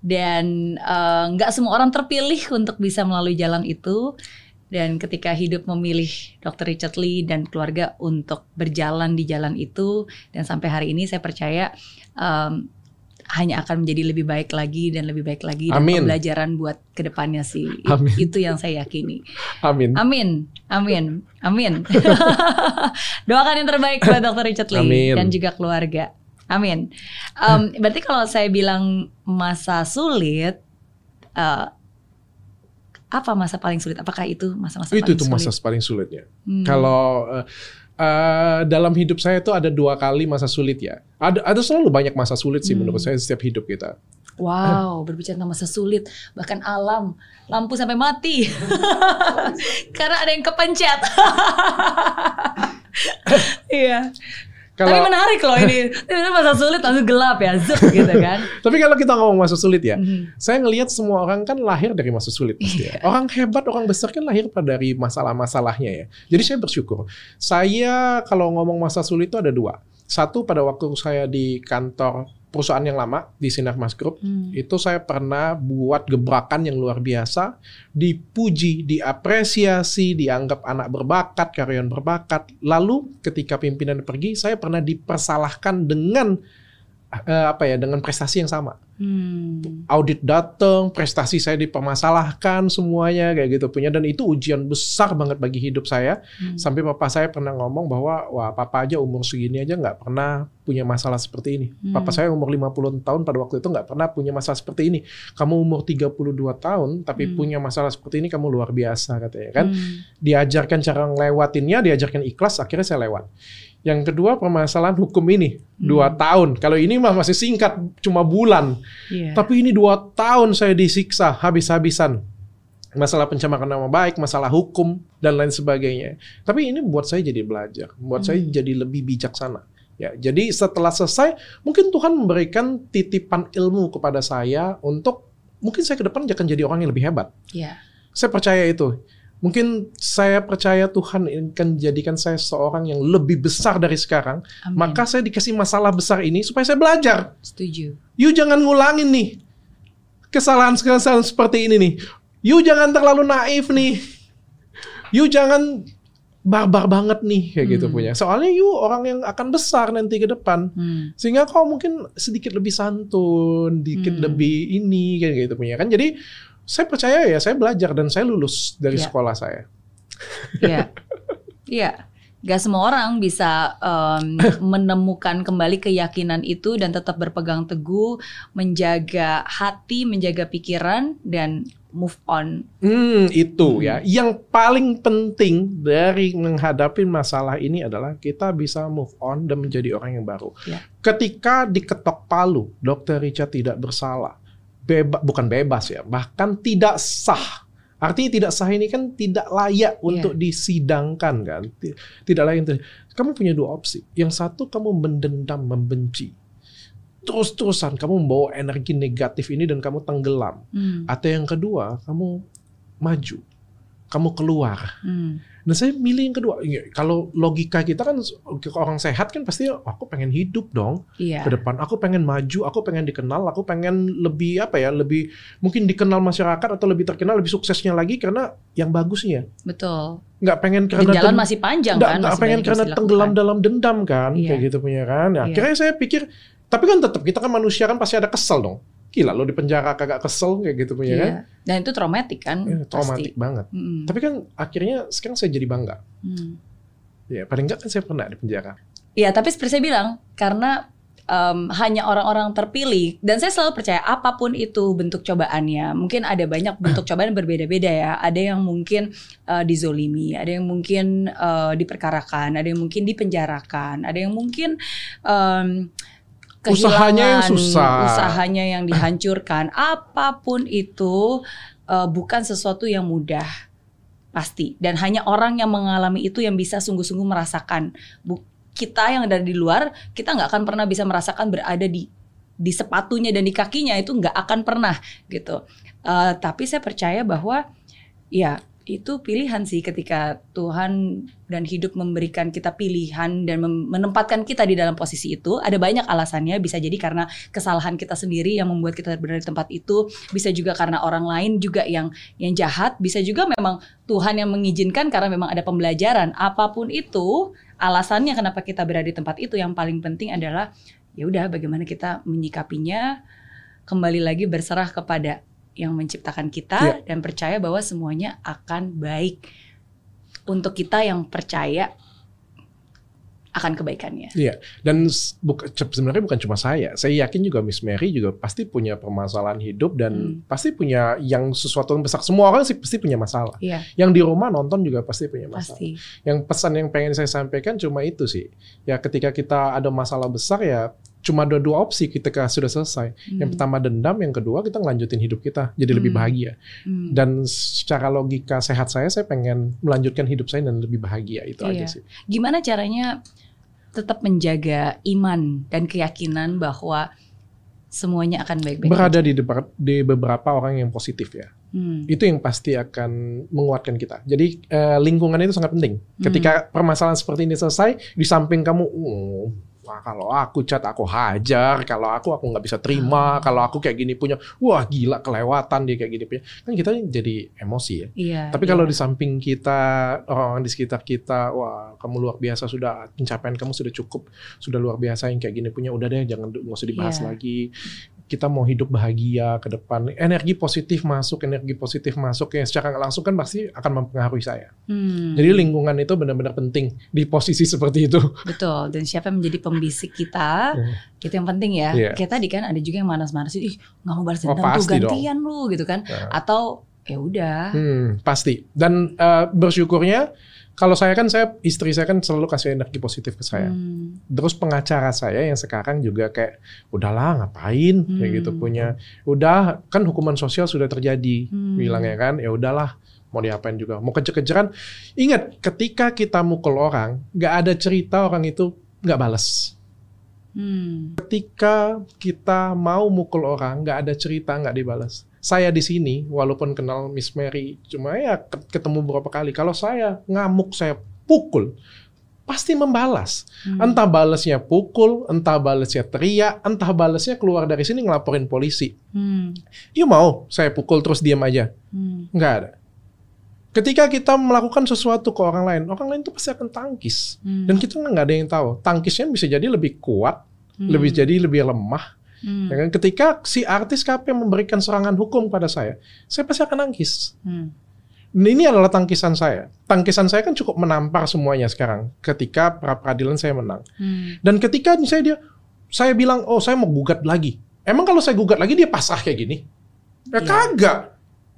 dan eh, nggak semua orang terpilih untuk bisa melalui jalan itu. Dan ketika hidup memilih Dr. Richard Lee dan keluarga untuk berjalan di jalan itu dan sampai hari ini saya percaya em, hanya akan menjadi lebih baik lagi dan lebih baik lagi dan Amin. pembelajaran buat ke depannya sih. Amin. Itu yang saya yakini. amin Amin, amin, [LAUGHS] amin. [LAUGHS] Doakan yang terbaik buat Dr. Richard Lee Amin. dan juga keluarga. Amin. Em, berarti kalau saya bilang masa sulit, eh, apa masa paling sulit? Apakah itu masa-masa itu paling tuh sulit? masa paling sulitnya Hmm. kalau eh, dalam hidup saya itu ada dua kali masa sulit ya ada ada selalu banyak masa sulit sih Hmm. menurut saya setiap hidup kita Wow, berbicara tentang masa sulit, bahkan alam, lampu sampai mati, [LAUGHS] karena ada yang kepencet. [LAUGHS] Iya. Tapi Kalau menarik loh ini. Tiba-tiba masa sulit langsung gelap ya, zup gitu kan. [LAUGHS] tapi kalau kita ngomong masa sulit ya, Mhm. saya ngelihat semua orang kan lahir dari masa sulit pasti ya. Iya. Orang hebat, orang besar kan lahir pada dari masalah-masalahnya ya. Jadi saya bersyukur. Saya kalau ngomong masa sulit itu ada dua. Satu pada waktu saya di kantor perusahaan yang lama di Sinar Mas Group, Hmm. itu saya pernah buat gebrakan yang luar biasa, dipuji, diapresiasi, dianggap anak berbakat, karyawan berbakat. Lalu ketika pimpinan pergi, saya pernah dipersalahkan dengan eh, apa ya, dengan prestasi yang sama Hmm. audit datang, prestasi saya dipermasalahkan semuanya kayak gitu punya dan itu ujian besar banget bagi hidup saya. Hmm. Sampai papa saya pernah ngomong bahwa wah papa aja umur segini aja nggak pernah punya masalah seperti ini. Hmm. Papa saya umur 50 tahun pada waktu itu nggak pernah punya masalah seperti ini. Kamu umur 32 tahun tapi Hmm. punya masalah seperti ini kamu luar biasa katanya kan. Hmm. Diajarkan cara ngelewatinnya, diajarkan ikhlas akhirnya saya lewat. Yang kedua permasalahan hukum ini dua Hmm. tahun. Kalau ini mah masih singkat cuma bulan. Iya. Tapi ini dua tahun saya disiksa habis-habisan. Masalah pencemaran nama baik, masalah hukum, dan lain sebagainya. Tapi ini buat saya jadi belajar. Buat saya Hmm. jadi lebih bijaksana. Ya, jadi setelah selesai, mungkin Tuhan memberikan titipan ilmu kepada saya untuk mungkin saya ke depan akan jadi orang yang lebih hebat. Iya. Saya percaya itu. Mungkin saya percaya Tuhan akan jadikan saya seorang yang lebih besar dari sekarang. Amin. Maka saya dikasih masalah besar ini supaya saya belajar. setuju. You jangan ngulangin nih kesalahan-kesalahan seperti ini nih. You jangan terlalu naif nih. You jangan barbar banget nih kayak gitu Hmm. punya. Soalnya you orang yang akan besar nanti ke depan. Hmm. Sehingga kau mungkin sedikit lebih santun, dikit Hmm. lebih ini kayak gitu punya kan. Jadi saya percaya ya saya belajar dan saya lulus dari Ya. sekolah saya. Iya. Iya. Gak semua orang bisa em, [LAUGHS] menemukan kembali keyakinan itu dan tetap berpegang teguh, menjaga hati, menjaga pikiran dan move on. Hmm, itu Hmm. ya. Yang paling penting dari menghadapi masalah ini adalah kita bisa move on dan menjadi orang yang baru. Ya. Ketika diketok palu, Dr. Richard tidak bersalah. Beba, bukan bebas ya, bahkan tidak sah. Artinya tidak sah ini kan tidak layak untuk disidangkan kan. Ti- Tidak layak. untuk- Kamu punya dua opsi. Yang satu kamu mendendam, membenci. Terus-terusan kamu membawa energi negatif ini dan kamu tenggelam. Hmm. Atau yang kedua, kamu maju. Kamu keluar. Hmm. Nah saya milih yang kedua. Iya, Kalau logika kita kan orang sehat kan pasti "Oh, aku pengen hidup dong Iya. ke depan. Aku pengen maju, aku pengen dikenal, aku pengen lebih apa ya, lebih mungkin dikenal masyarakat atau lebih terkenal, lebih suksesnya lagi karena yang bagusnya. Betul. Nggak pengen karena jalan masih panjang nggak- kan. nggak pengen karena tenggelam dalam dendam kan, Iya. kayak gitu punya kan. Nah, Iya. akhirnya saya pikir, tapi kan tetap kita kan manusia kan pasti ada kesel dong. Gila lo di penjara kagak kesel kayak gitu punya kan. Iya. Dan itu traumatik kan. Ya, traumatik pasti. banget. Mm-mm. Tapi kan akhirnya sekarang saya jadi bangga. Hmm. Ya, paling enggak kan saya pernah di penjara. Iya, tapi seperti saya bilang, karena em, hanya orang-orang terpilih dan saya selalu percaya apa pun itu bentuk cobaannya. Mungkin ada banyak bentuk [LAUGHS] cobaan yang berbeda-beda ya. Ada yang mungkin eh, dizolimi, ada yang mungkin eh, diperkarakan, ada yang mungkin dipenjarakan, ada yang mungkin em, Usahanya yang susah. usahanya yang dihancurkan. Apa pun itu eh, bukan sesuatu yang mudah pasti dan hanya orang yang mengalami itu yang bisa sungguh-sungguh merasakan Bu- kita yang dari di luar kita nggak akan pernah bisa merasakan berada di di sepatunya dan di kakinya itu nggak akan pernah gitu Eh, tapi saya percaya bahwa ya itu pilihan sih ketika Tuhan dan hidup memberikan kita pilihan dan menempatkan kita di dalam posisi itu ada banyak alasannya. Bisa jadi karena kesalahan kita sendiri yang membuat kita berada di tempat itu. Bisa juga karena orang lain juga yang yang jahat. Bisa juga memang Tuhan yang mengizinkan karena memang ada pembelajaran. Apa pun itu alasannya kenapa kita berada di tempat itu yang paling penting adalah ya udah bagaimana kita menyikapinya. Kembali lagi berserah kepada yang menciptakan kita dan percaya bahwa semuanya akan baik untuk kita yang percaya akan kebaikannya. Iya, dan buka- sebenarnya bukan cuma saya. Saya yakin juga Miss Mary juga pasti punya permasalahan hidup dan Hmm. pasti punya yang sesuatu yang besar. Semua orang sih pasti punya masalah. Iya, Yang di rumah nonton juga pasti punya masalah. pasti. Yang pesan yang pengen saya sampaikan cuma itu sih. Ya ketika kita ada masalah besar ya cuma ada dua opsi ketika sudah selesai. Yang Hmm. pertama dendam, yang kedua kita ngelanjutin hidup kita jadi lebih Hmm. bahagia. Hmm. Dan secara logika sehat saya, saya pengen melanjutkan hidup saya dan lebih bahagia itu Iya. aja sih. Gimana caranya tetap menjaga iman dan keyakinan bahwa semuanya akan baik-baik. Berada di, di beberapa orang yang positif ya. Hmm. Itu yang pasti akan menguatkan kita. Jadi eh, lingkungan itu sangat penting. Hmm. Ketika permasalahan seperti ini selesai, di samping kamu, oh, wah kalau aku cat aku hajar, kalau aku aku nggak bisa terima, Ah. kalau aku kayak gini punya, wah gila kelewatan dia kayak gini punya. Kan kita jadi emosi ya. Iya. Tapi iya. kalau di samping kita, orang di sekitar kita, wah kamu luar biasa sudah pencapaian kamu sudah cukup, sudah luar biasa yang kayak gini punya, udah deh jangan nggak usah dibahas Iya. lagi. Kita mau hidup bahagia ke depan, energi positif masuk, energi positif masuk yang secara nggak langsung kan pasti akan mempengaruhi saya. Hmm. Jadi lingkungan itu benar-benar penting di posisi seperti itu. Betul, dan siapa yang menjadi pembisik kita, Hmm. itu yang penting ya. Iya. Kayak tadi kan ada juga yang manas-manas, ih nggak mau balas Oh, dendam tuh pasti dong. gantian lu gitu kan. Nah. Atau ya udah. Hmm, pasti. Dan eh, bersyukurnya kalau saya kan saya istri saya kan selalu kasih energi positif ke saya. Hmm. Terus pengacara saya yang sekarang juga kayak udahlah ngapain kayak Hmm. gitu punya. Udah kan hukuman sosial sudah terjadi Hmm. bilangnya kan. Ya udahlah mau diapain juga. Mau kejar-kejaran. Ingat ketika kita mukul orang, nggak ada cerita orang itu nggak balas. Hmm. Ketika kita mau mukul orang, nggak ada cerita, nggak dibalas. Saya di sini, walaupun kenal Miss Mary, cuma ya ke- ketemu beberapa kali. Kalau saya ngamuk, saya pukul, pasti membalas. Hmm. Entah balasnya pukul, entah balasnya teriak, entah balasnya keluar dari sini ngelaporin polisi. Hmm. You mau saya pukul terus diam aja? Hmm. Nggak ada. Ketika kita melakukan sesuatu ke orang lain, orang lain itu pasti akan tangkis. Hmm. Dan kita nggak ada yang tahu. Tangkisnya bisa jadi lebih kuat, Hmm. lebih jadi lebih lemah. Hmm. Ya kan? Ketika si artis KP memberikan serangan hukum pada saya, saya pasti akan nangkis. Hmm. Dan ini adalah tangkisan saya. Tangkisan saya kan cukup menampar semuanya sekarang. Ketika pra peradilan saya menang. Hmm. Dan ketika misalnya dia, saya bilang, oh saya mau gugat lagi. Emang kalau saya gugat lagi dia pasrah kayak gini? Ya Iya. kagak.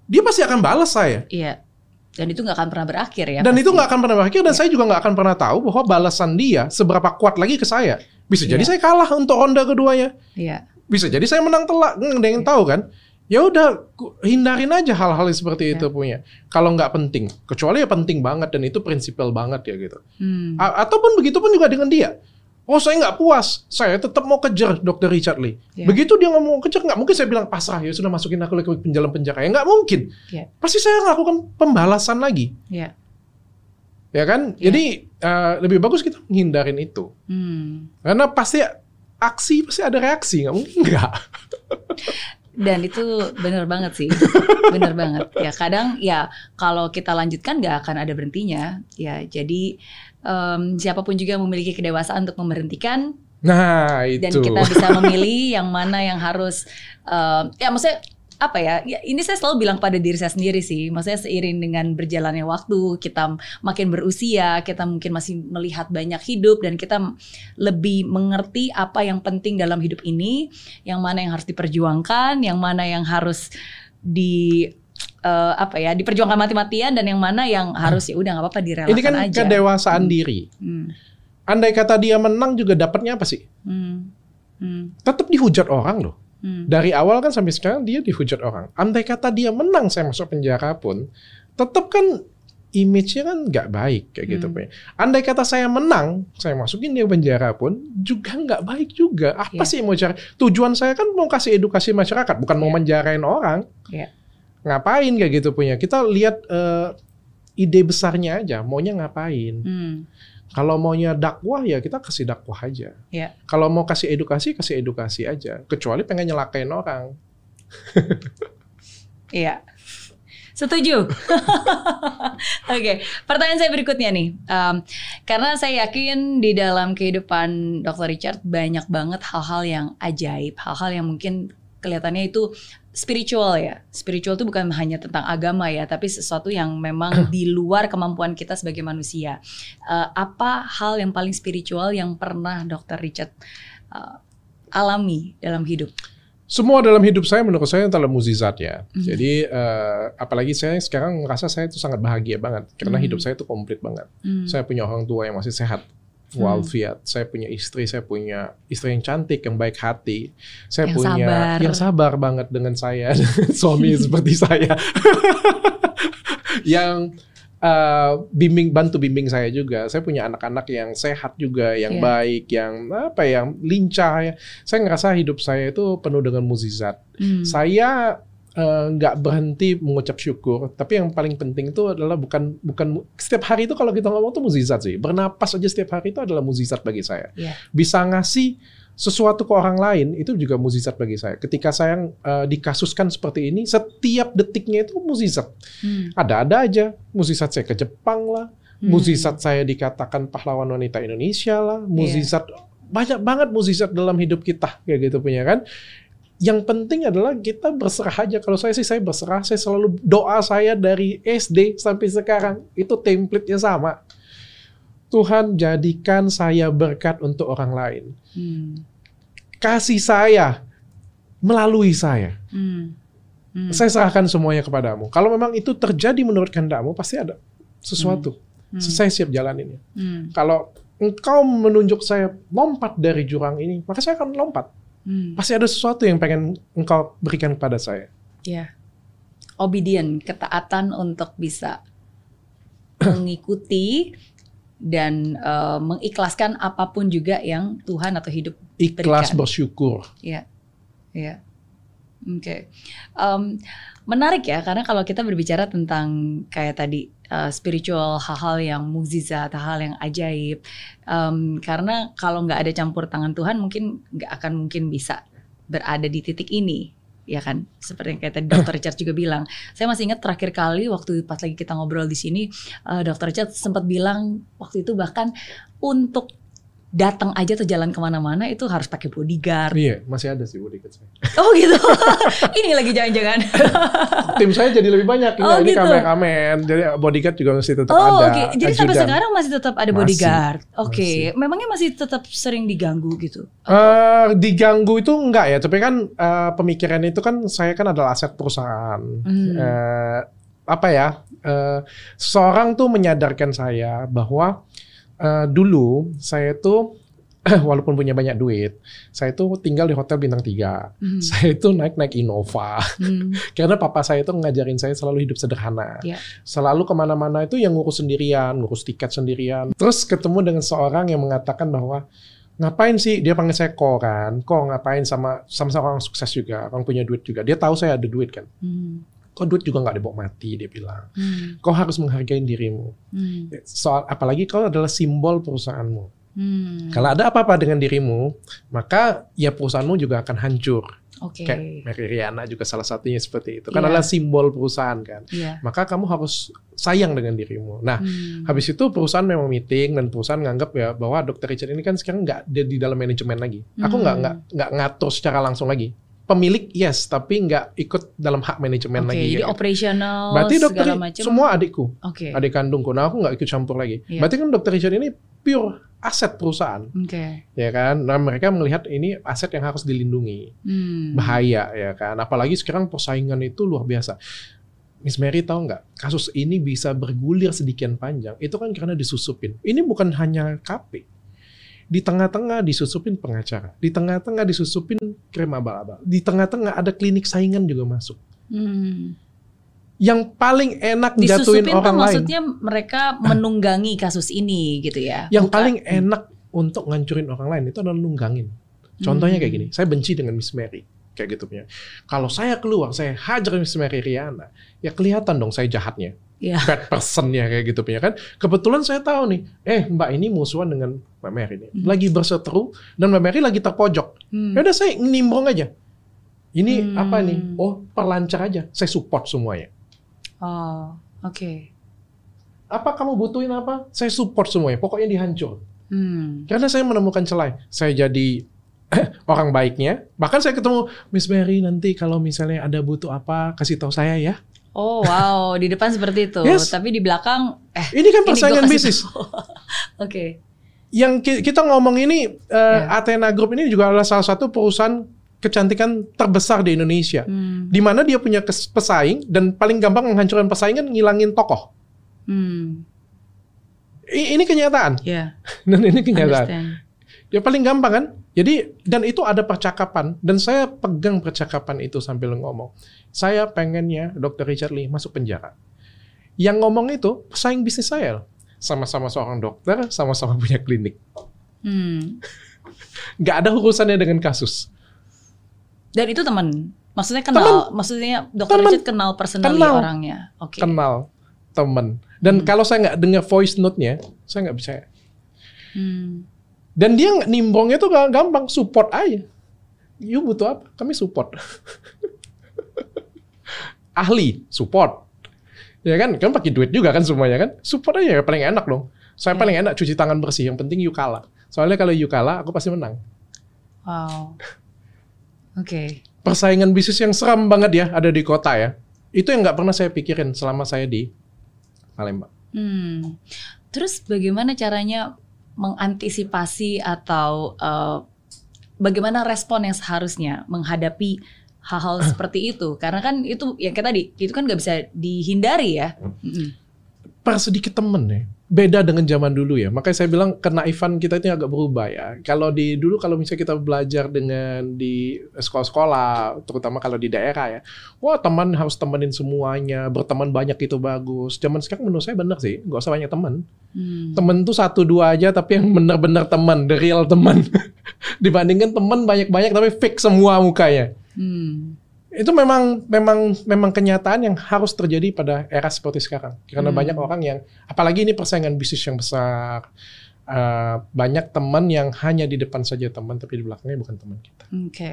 Dia pasti akan balas saya. Iya. Dan itu nggak akan pernah berakhir ya. Dan pasti. itu nggak akan pernah berakhir. Dan Iya. saya juga nggak akan pernah tahu bahwa balasan dia seberapa kuat lagi ke saya. Bisa jadi Iya. saya kalah untuk ronde keduanya. Iya. bisa jadi saya menang telak nggak ada yang tahu kan ya udah hindarin aja hal-hal seperti Ya. itu punya kalau nggak penting kecuali ya penting banget dan itu prinsipil banget ya gitu Hmm. A- ataupun begitu pun juga dengan dia oh saya nggak puas saya tetap mau kejar dokter Richard Lee Ya. begitu dia ngomong kejar nggak mungkin saya bilang pasrah ya sudah masukin aku ke penjara penjara ya nggak mungkin Ya. pasti saya lakukan pembalasan lagi Iya. ya kan Ya. jadi eh, lebih bagus kita menghindarin itu Hmm. karena pasti aksi pasti ada reaksi nggak mungkin nggak [LAUGHS] Dan itu bener banget sih, bener banget. Ya kadang ya kalau kita lanjutkan nggak akan ada berhentinya. Ya jadi em, siapa pun juga memiliki kedewasaan untuk memberhentikan. Nah itu. dan kita bisa [LAUGHS] memilih yang mana yang harus em, ya maksudnya apa ya, ya ini saya selalu bilang pada diri saya sendiri sih. Maksudnya seiring dengan berjalannya waktu kita makin berusia kita mungkin masih melihat banyak hidup dan kita lebih mengerti apa yang penting dalam hidup ini. Yang mana yang harus diperjuangkan yang mana yang harus di eh, apa ya diperjuangkan mati-matian dan yang mana yang harus ya udah nggak apa-apa direlakan Ini kan aja kedewasaan Hmm. diri. Hmm, Andai kata dia menang juga dapatnya apa sih? hmm, hmm, Tetap dihujat orang loh. hmm. Dari awal kan sampai sekarang dia dihujat orang. Andai kata dia menang saya masuk penjara pun, tetap kan image-nya kan nggak baik kayak gitu. Hmm. Pak. Andai kata saya menang, saya masukin dia penjara pun juga nggak baik juga. Apa Iya. sih yang mau cari? Tujuan saya kan mau kasih edukasi masyarakat, bukan mau Iya. menjarain orang. Iya. Ngapain kayak gitu punya? Kita lihat eh, ide besarnya aja, maunya ngapain. Hmm. Kalau maunya dakwah ya kita kasih dakwah aja. Ya. Kalau mau kasih edukasi kasih edukasi aja. Kecuali pengen nyelakain orang. [LAUGHS] Iya. Setuju. [LAUGHS] Oke, pertanyaan saya berikutnya nih. Um, karena saya yakin di dalam kehidupan Dr. Richard banyak banget hal-hal yang ajaib, hal-hal yang mungkin kelihatannya itu spiritual ya. Spiritual itu bukan hanya tentang agama ya, tapi sesuatu yang memang [CLEARS THROAT] di luar kemampuan kita sebagai manusia. Uh, apa hal yang paling spiritual yang pernah Dr. Richard uh, alami dalam hidup? Semua dalam hidup saya menurut saya adalah mukjizat ya. Mhm. Jadi eh, apalagi saya sekarang merasa saya itu sangat bahagia banget karena Mhm. hidup saya itu komplit banget. Hmm. Saya punya orang tua yang masih sehat. Hmm. Walafiat, saya punya istri, saya punya istri yang cantik, yang baik hati, saya Yang punya sabar. yang sabar banget dengan saya, [LAUGHS] suami [LAUGHS] seperti saya, [LAUGHS] yang uh, bimbing bantu bimbing saya juga. Saya punya anak-anak yang sehat juga, yang Iya. baik, yang apa yang lincah ya. Saya ngerasa hidup saya itu penuh dengan mukjizat. Hmm. Saya eh, nggak berhenti mengucap syukur, tapi yang paling penting itu adalah bukan bukan setiap hari itu kalau kita ngomong tuh mukjizat sih. Bernapas aja setiap hari itu adalah mukjizat bagi saya. Iya. Bisa ngasih sesuatu ke orang lain itu juga mukjizat bagi saya. Ketika saya eh, dikasuskan seperti ini, setiap detiknya itu mukjizat. Hmm. Ada-ada aja. Mukjizat saya ke Jepang lah, Hmm. mukjizat saya dikatakan pahlawan wanita Indonesia lah, Iya. mukjizat banyak banget mukjizat dalam hidup kita kayak gitu punya kan. Yang penting adalah kita berserah aja. Kalau saya sih saya berserah, saya selalu doa saya dari SD sampai sekarang itu template-nya sama. Tuhan jadikan saya berkat untuk orang lain. Hmm. Kasih saya melalui saya. Hmm. Hmm. Saya serahkan semuanya kepadamu. Kalau memang itu terjadi menurut kehendakmu, pasti ada sesuatu. Hmm. Saya siap jalaninnya. Hmm. Kalau engkau menunjuk saya lompat dari jurang ini, maka saya akan lompat. Hmm. Pasti ada sesuatu yang pengen engkau berikan kepada saya. Ya. Obedient, ketaatan untuk bisa [CLEARS THROAT] mengikuti dan eh, mengikhlaskan apa pun juga yang Tuhan atau hidup Ikhlas Berikan. bersyukur. Ya, ya. Oke, Em, menarik ya karena kalau kita berbicara tentang kayak tadi uh, spiritual hal-hal yang mukjizat, hal yang ajaib, em, karena kalau nggak ada campur tangan Tuhan mungkin nggak akan mungkin bisa berada di titik ini, ya kan? Seperti yang kayak tadi Dr. Richard juga bilang. Saya masih ingat terakhir kali waktu pas lagi kita ngobrol di sini, eh, Dr. Richard sempat bilang waktu itu bahkan untuk datang aja atau jalan ke mana-mana itu harus pakai bodyguard. Iya, masih ada sih bodyguard saya. Oh gitu. [LAUGHS] Ini lagi jangan-jangan. [LAUGHS] Tim saya jadi lebih banyak. Ini, Oh, ini gitu. kameramen, jadi bodyguard juga masih tetap Oh ada. oke. Jadi sampai ajudan. sekarang masih tetap ada bodyguard. Oke. masih. Memangnya masih tetap sering diganggu gitu? Eh, diganggu itu enggak ya, tapi kan eh, pemikiran itu kan saya kan adalah aset perusahaan. Hmm. Eh, apa ya? eh, seorang tuh menyadarkan saya bahwa eh, dulu saya tuh [CLEARS THROAT] walaupun punya banyak duit, saya tuh tinggal di hotel bintang 3. Hmm. [LAUGHS] Saya itu naik-naik Innova. Hmm. [LAUGHS] Karena papa saya itu ngajarin saya selalu hidup sederhana. Iya. Selalu ke mana-mana itu yang ngurus sendirian, ngurus tiket sendirian. Terus ketemu dengan seorang yang mengatakan bahwa ngapain sih dia panggil saya ko kan, ko ngapain sama sama-sama orang sukses juga, orang punya duit juga. Dia tahu saya ada duit kan. Hmm. Kok duit juga nggak dibawa mati dia bilang. Hmm. Kau harus menghargai dirimu. Hmm. Soal apalagi kau adalah simbol perusahaanmu. Hmm. Kalau ada apa-apa dengan dirimu, maka ya perusahaanmu juga akan hancur. Oke. Kayak Mary Riana juga salah satunya seperti itu. Kan Iya. adalah simbol perusahaan kan. Iya. Maka kamu harus sayang dengan dirimu. Nah, Hmm. habis itu perusahaan memang meeting dan perusahaan nganggap ya bahwa Dr. Richard ini kan sekarang nggak di dalam manajemen lagi. Aku nggak Hmm. nggak nggak ngatur secara langsung lagi. Pemilik yes, tapi nggak ikut dalam hak manajemen Oke, lagi. jadi gitu. operasional Berarti dokter segala macam. semua adikku, Oke. adik kandungku. Nah, aku nggak ikut campur lagi. Iya. Berarti kan Dr. Richard ini pure aset perusahaan, Oke. ya kan? Nah, mereka melihat ini aset yang harus dilindungi. Hmm. Bahaya ya kan. Apalagi sekarang persaingan itu luar biasa. Miss Mary tahu nggak, kasus ini bisa bergulir sedemikian panjang. Itu kan karena disusupin. Ini bukan hanya KP. Di tengah-tengah disusupin pengacara. Di tengah-tengah disusupin krem abal-abal. Di tengah-tengah ada klinik saingan juga masuk. Hmm. Yang paling enak jatuhin Disusupin tuh orang lain. maksudnya mereka [CLEARS THROAT] menunggangi kasus ini gitu ya. Yang Bukan- paling enak untuk ngancurin orang lain itu adalah nunggangin. Contohnya Hmm. kayak gini, saya benci dengan Miss Mary. Kayak gitu punya. Kalau saya keluar, saya hajar Miss Mary Riana, ya kelihatan dong saya jahatnya. Iya. Bad personnya kayak gitu punya kan. Kebetulan saya tahu nih, eh Mbak ini musuhan dengan Mbak Mary nih. Hmm. Lagi berseteru dan Mbak Mary lagi terpojok. Hmm. Ya udah saya nimbrong aja. Ini Hmm. apa nih? Oh, perlancar aja. Saya support semuanya. Oh, oke. Apa kamu butuhin apa? Saya support semuanya. Pokoknya dihancur. Hmm. Karena saya menemukan celah. Saya jadi [CLEARS THROAT] orang baiknya. Bahkan saya ketemu Miss Mary nanti kalau misalnya ada butuh apa kasih tahu saya ya. Oh wow, di depan seperti itu, Yes. tapi di belakang, eh, Ini kan persaingan bisnis. [LAUGHS] Oke. Yang ki- kita ngomong ini eh, Ya. Athena Group ini juga adalah salah satu perusahaan kecantikan terbesar di Indonesia. Hmm. Di mana dia punya pesaing dan paling gampang menghancurkan pesaing kan ngilangin tokoh. Hmm. I- ini kenyataan. Ya. [LAUGHS] Dan ini kenyataan. Understand. Ya paling gampang kan. Jadi dan itu ada percakapan dan saya pegang percakapan itu sambil ngomong. Saya pengennya Dr. Richard Lee masuk penjara. Yang ngomong itu pesaing bisnis saya. Sama-sama seorang dokter, sama-sama punya klinik. Hmm. [LAUGHS] Nggak ada urusannya dengan kasus. Dan itu teman. Maksudnya kenal. Maksudnya Dokter Temen. Richard kenal personally Kenal. orangnya. Oke. Kenal temen. Dan Hmm. kalau saya nggak dengar voice note-nya, saya nggak percaya. Hmm. Dan dia nimbongnya tuh gampang, support aja. You butuh apa? Kami support. [LAUGHS] Ahli, support. Ya kan, kan pakai duit juga kan semuanya kan. Support aja paling enak dong. Saya Ya. paling enak cuci tangan bersih. Yang penting you kalah. Soalnya kalau you kalah, aku pasti menang. Wow. Oke. Persaingan bisnis yang seram banget ya ada di kota ya. Itu yang nggak pernah saya pikirin selama saya di Palembang. Hmm. Terus bagaimana caranya mengantisipasi atau eh, bagaimana respon yang seharusnya menghadapi hal-hal [CLEARS THROAT] seperti itu? Karena kan itu yang kayak tadi, itu kan nggak bisa dihindari ya. Mm-mm. per sedikit temen ya. Beda dengan zaman dulu ya. Makanya saya bilang kenaifan kita ini agak berubah ya. Kalau di dulu kalau misalnya kita belajar dengan di sekolah-sekolah, terutama kalau di daerah ya. Wah teman harus temenin semuanya, berteman banyak itu bagus. Zaman sekarang menurut saya benar sih, nggak usah banyak teman. Hmm. Temen tuh satu dua aja tapi yang benar-benar teman, the real teman. [LAUGHS] Dibandingkan teman banyak-banyak tapi fake semua mukanya Hmm. Itu memang memang memang kenyataan yang harus terjadi pada era seperti sekarang karena Hmm. banyak orang yang apalagi ini persaingan bisnis yang besar eh, banyak teman yang hanya di depan saja teman tapi di belakangnya bukan teman kita Oke.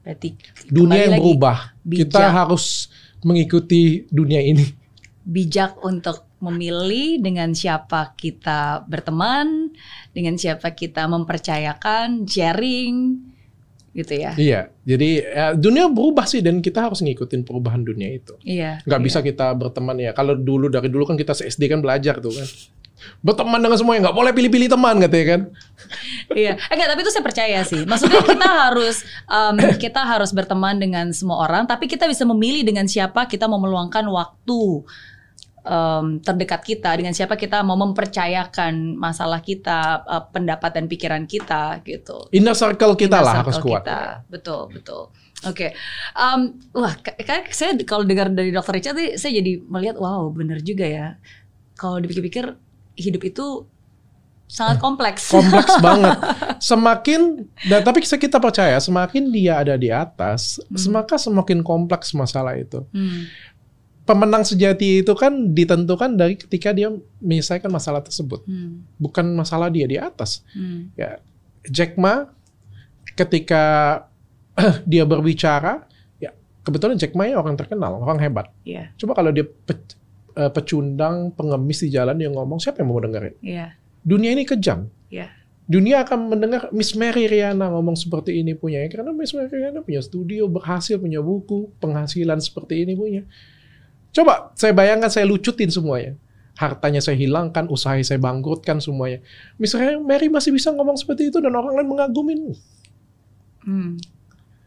Berarti dunia yang lagi, berubah bijak. kita harus mengikuti dunia ini bijak untuk memilih dengan siapa kita berteman, dengan siapa kita mempercayakan, sharing, gitu ya. iya jadi eh, dunia berubah sih dan kita harus ngikutin perubahan dunia itu Iya. nggak iya. bisa kita berteman ya kalau dulu dari dulu kan kita SD kan belajar tuh kan berteman dengan semuanya nggak boleh pilih-pilih teman katanya kan [LAUGHS] Iya, Eh, enggak, tapi itu saya percaya sih. Maksudnya kita [LAUGHS] harus um, kita harus berteman dengan semua orang, tapi kita bisa memilih dengan siapa kita mau meluangkan waktu um, terdekat kita, dengan siapa kita mau mempercayakan masalah kita, uh, pendapat dan pikiran kita gitu. inner circle kita Inner lah circle harus kuat kita. Betul, betul. Oke, Em, wah, ka- kan saya kalau dengar dari Dokter Richard, saya jadi melihat, wow, bener juga ya. Kalau dipikir-pikir, hidup itu sangat kompleks. kompleks [LAUGHS] banget. Semakin, dan tapi kita percaya semakin dia ada di atas, Hmm. maka semakin kompleks masalah itu. Hmm, Pemenang sejati itu kan ditentukan dari ketika dia menyelesaikan masalah tersebut, hmm, bukan masalah dia di atas. hmm, Ya, Jack Ma ketika [CLEARS THROAT] dia berbicara, ya kebetulan Jack Ma ya orang terkenal, orang hebat. Iya, Coba kalau dia pe- eh, pecundang, pengemis di jalan dia ngomong, siapa yang mau dengerin? iya, Dunia ini kejam. iya. dunia akan mendengar Miss Mary Riana ngomong seperti ini punya ya karena Miss Mary Riana punya studio berhasil punya buku penghasilan seperti ini punya coba saya bayangkan saya lucutin semuanya hartanya saya hilangkan usaha saya bangkrutkan semuanya misalnya Mary masih bisa ngomong seperti itu dan orang lain mengagumin Hmm.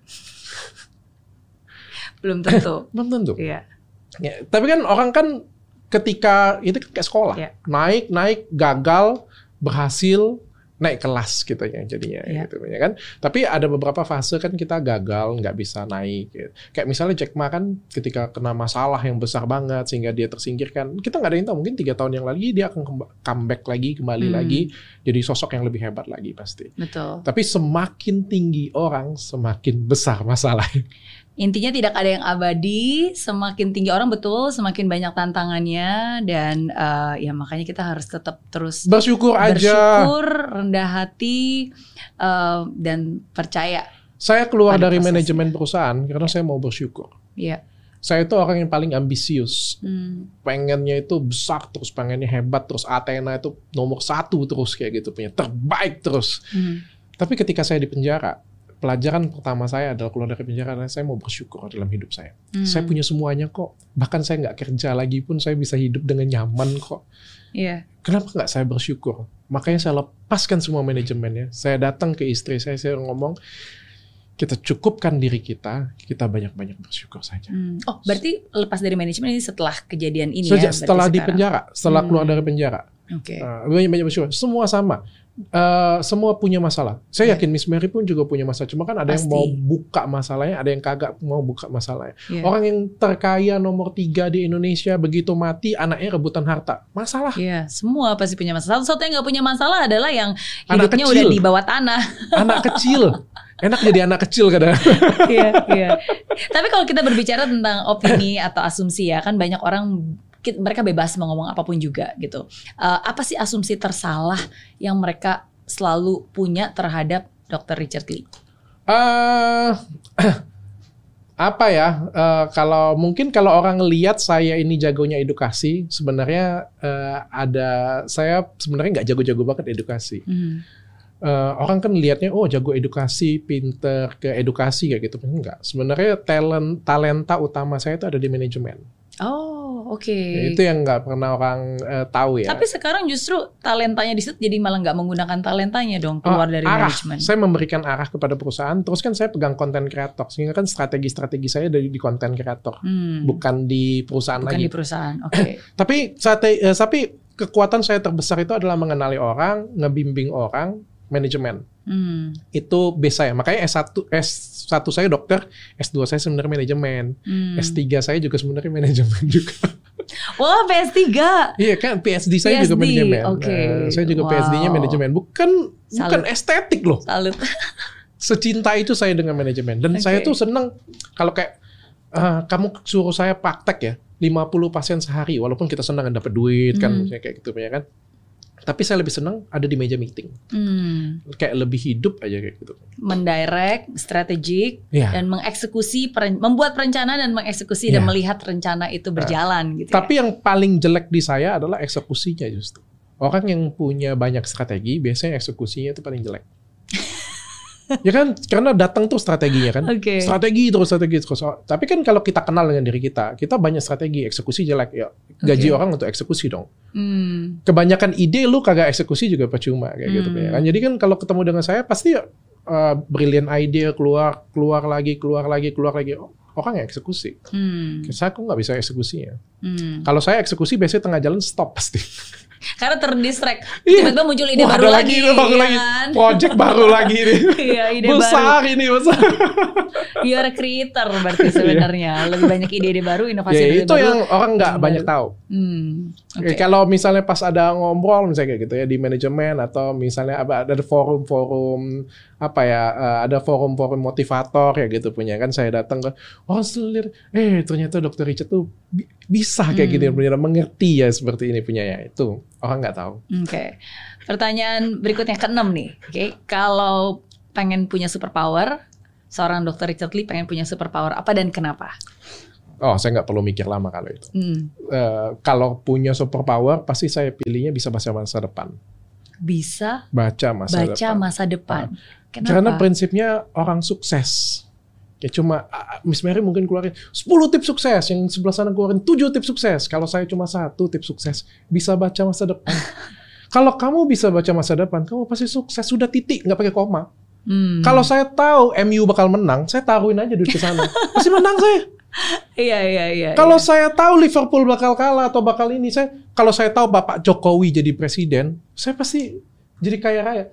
[LAUGHS] Belum tentu. [LAUGHS] belum tentu Iya, ya, tapi kan orang kan ketika itu kan kayak sekolah Iya. naik naik gagal berhasil naik kelas gitu ya jadinya Iya. gitu ya kan tapi ada beberapa fase kan kita gagal nggak bisa naik gitu. kayak misalnya Jack Ma kan ketika kena masalah yang besar banget sehingga dia tersingkirkan kita nggak ada yang tahu mungkin tiga tahun yang lagi dia akan comeback lagi kembali Hmm. lagi jadi sosok yang lebih hebat lagi pasti betul. tapi semakin tinggi orang semakin besar masalah Intinya tidak ada yang abadi, semakin tinggi orang betul, semakin banyak tantangannya dan eh, ya makanya kita harus tetap terus bersyukur aja bersyukur, rendah hati eh, dan percaya. saya keluar dari prosesnya. manajemen perusahaan karena saya mau bersyukur Iya. saya itu orang yang paling ambisius Hmm. pengennya itu besar terus pengennya hebat terus Athena itu nomor satu terus kayak gitu punya terbaik terus Hmm. tapi ketika saya di penjara pelajaran pertama saya adalah keluar dari penjara adalah saya mau bersyukur dalam hidup saya Hmm. saya punya semuanya kok bahkan saya nggak kerja lagi pun saya bisa hidup dengan nyaman kok Iya. kenapa nggak saya bersyukur makanya saya lepaskan semua manajemennya saya datang ke istri saya saya ngomong kita cukupkan diri kita kita banyak-banyak bersyukur saja Hmm. Oh, berarti lepas dari manajemen ini setelah kejadian ini Sejak ya? setelah di sekarang. penjara, setelah Hmm. keluar dari penjara, Oke. Uh, banyak banyak bersyukur. Semua sama. Uh, semua punya masalah. Saya Iya. yakin Miss Mary pun juga punya masalah. Cuma kan ada yang Pasti. mau buka masalahnya, ada yang kagak mau buka masalahnya. Iya. Orang yang terkaya nomor tiga di Indonesia begitu mati anaknya rebutan harta. Masalah. Iya, semua pasti punya masalah. Satu-satu yang nggak punya masalah adalah yang Anak hidupnya kecil. udah di bawah tanah. [LAUGHS] Anak kecil. Enak jadi anak kecil kadang. Iya, iya. Tapi kalau kita berbicara tentang opini atau asumsi ya, kan banyak orang ki- mereka bebas mau ngomong apa pun juga gitu. Eh, apa sih asumsi tersalah yang mereka selalu punya terhadap Dr. Richard Lee? eh [CLEARS THROAT] apa ya? eh, kalau mungkin kalau orang lihat saya ini jagonya edukasi, sebenarnya eh, ada saya sebenarnya nggak jago-jago banget edukasi. Hmm. Eh, orang kan lihatnya oh jago edukasi, pinter ke edukasi kayak gitu. Enggak. Sebenarnya talent talenta utama saya itu ada di manajemen. Oh, oke. Itu yang nggak pernah orang eh, tahu ya. Tapi sekarang justru talentanya di situ jadi malah nggak menggunakan talentanya dong keluar Oh, dari arah. manajemen. Saya memberikan arah kepada perusahaan. Terus kan saya pegang konten kreator. Sehingga kan strategi-strategi saya dari di konten kreator, Hmm. bukan di perusahaan Bukan lagi. di perusahaan. [CLEARS THROAT] Oke. Tapi strate- eh, tapi kekuatan saya terbesar itu adalah mengenali orang, ngebimbing orang, manajemen. Hmm. Itu base saya. Makanya S1 S1 saya dokter, S2 saya sebenarnya manajemen. Hmm. S3 saya juga sebenarnya manajemen juga. Wah, PS3. Iya kan PhD saya juga PSD, manajemen. oke. Eh, saya juga Wow. PhD-nya manajemen. Bukan bukan Salut. estetik loh. Salut. Secinta itu saya dengan manajemen. Dan Oke. saya tuh seneng kalau kayak eh, kamu suruh saya praktek ya 50 pasien sehari walaupun kita senang dapat duit kan Hmm. kayak gitu ya kan. Tapi saya lebih senang ada di meja meeting. Hmm. Kayak lebih hidup aja kayak gitu. mendirect, strategik, Iya. dan mengeksekusi, peren- membuat perencanaan dan mengeksekusi dan Iya. melihat rencana itu berjalan gitu. ya. Tapi yang paling jelek di saya adalah eksekusinya justru. Orang yang punya banyak strategi biasanya eksekusinya itu paling jelek. Ya kan karena datang tuh strateginya kan. Oke. Strategi terus strategi terus. Oh, Tapi kan kalau kita kenal dengan diri kita, kita banyak strategi, eksekusi jelek ya. Gaji Oke. orang untuk eksekusi dong. Hmm. Kebanyakan ide lu kagak eksekusi juga percuma kayak gitu Hmm. ya kan. Jadi kan kalau ketemu dengan saya pasti uh, brilliant idea keluar, keluar lagi, keluar lagi, keluar lagi. Oh, Orang yang eksekusi. Hmm. Saya kok nggak bisa eksekusinya. Hmm. Kalau saya eksekusi biasanya tengah jalan stop pasti. Karena terdistract. Iya. Tiba-tiba muncul ide Wah, baru ada lagi, baru ya lagi. kan? Project baru lagi nih. [LAUGHS] Iya, ide baru. besar ini besar. [LAUGHS] You're a creator berarti sebenarnya. Lebih banyak ide-ide baru, inovasi ya, ide itu baru. yang orang nggak Baru. banyak tahu. Hmm. Ya, Oke. Kalau misalnya pas ada ngobrol misalnya kayak gitu ya di manajemen atau misalnya ada forum-forum apa ya eh, ada forum-forum motivator ya gitu punya kan saya datang ke oh selir eh ternyata dokter Richard tuh bi- bisa kayak Hmm. gini punya mengerti ya seperti ini punya ya itu orang nggak tahu. Oke. Pertanyaan berikutnya keenam nih. Oke, kalau pengen punya superpower, seorang dokter Richard Lee pengen punya superpower apa dan kenapa? Oh saya nggak perlu mikir lama kalau itu. Hmm. Eh, kalau punya superpower pasti saya pilihnya bisa baca masa depan. Bisa Baca masa baca depan. masa depan. Kenapa? Karena prinsipnya orang sukses. Ya cuma Miss Mary mungkin keluarin 10 tips sukses, yang sebelah sana keluarin 7 tips sukses. Kalau saya cuma satu tips sukses, bisa baca masa depan. [LAUGHS] Kalau kamu bisa baca masa depan, kamu pasti sukses. Sudah titik, nggak pakai koma. Hmm. Kalau saya tahu MU bakal menang, saya taruhin aja duit ke sana. Pasti menang saya. [LAUGHS] iya iya iya. Kalau iya. saya tahu Liverpool bakal kalah atau bakal ini, saya kalau saya tahu Bapak Jokowi jadi presiden, saya pasti jadi kaya raya.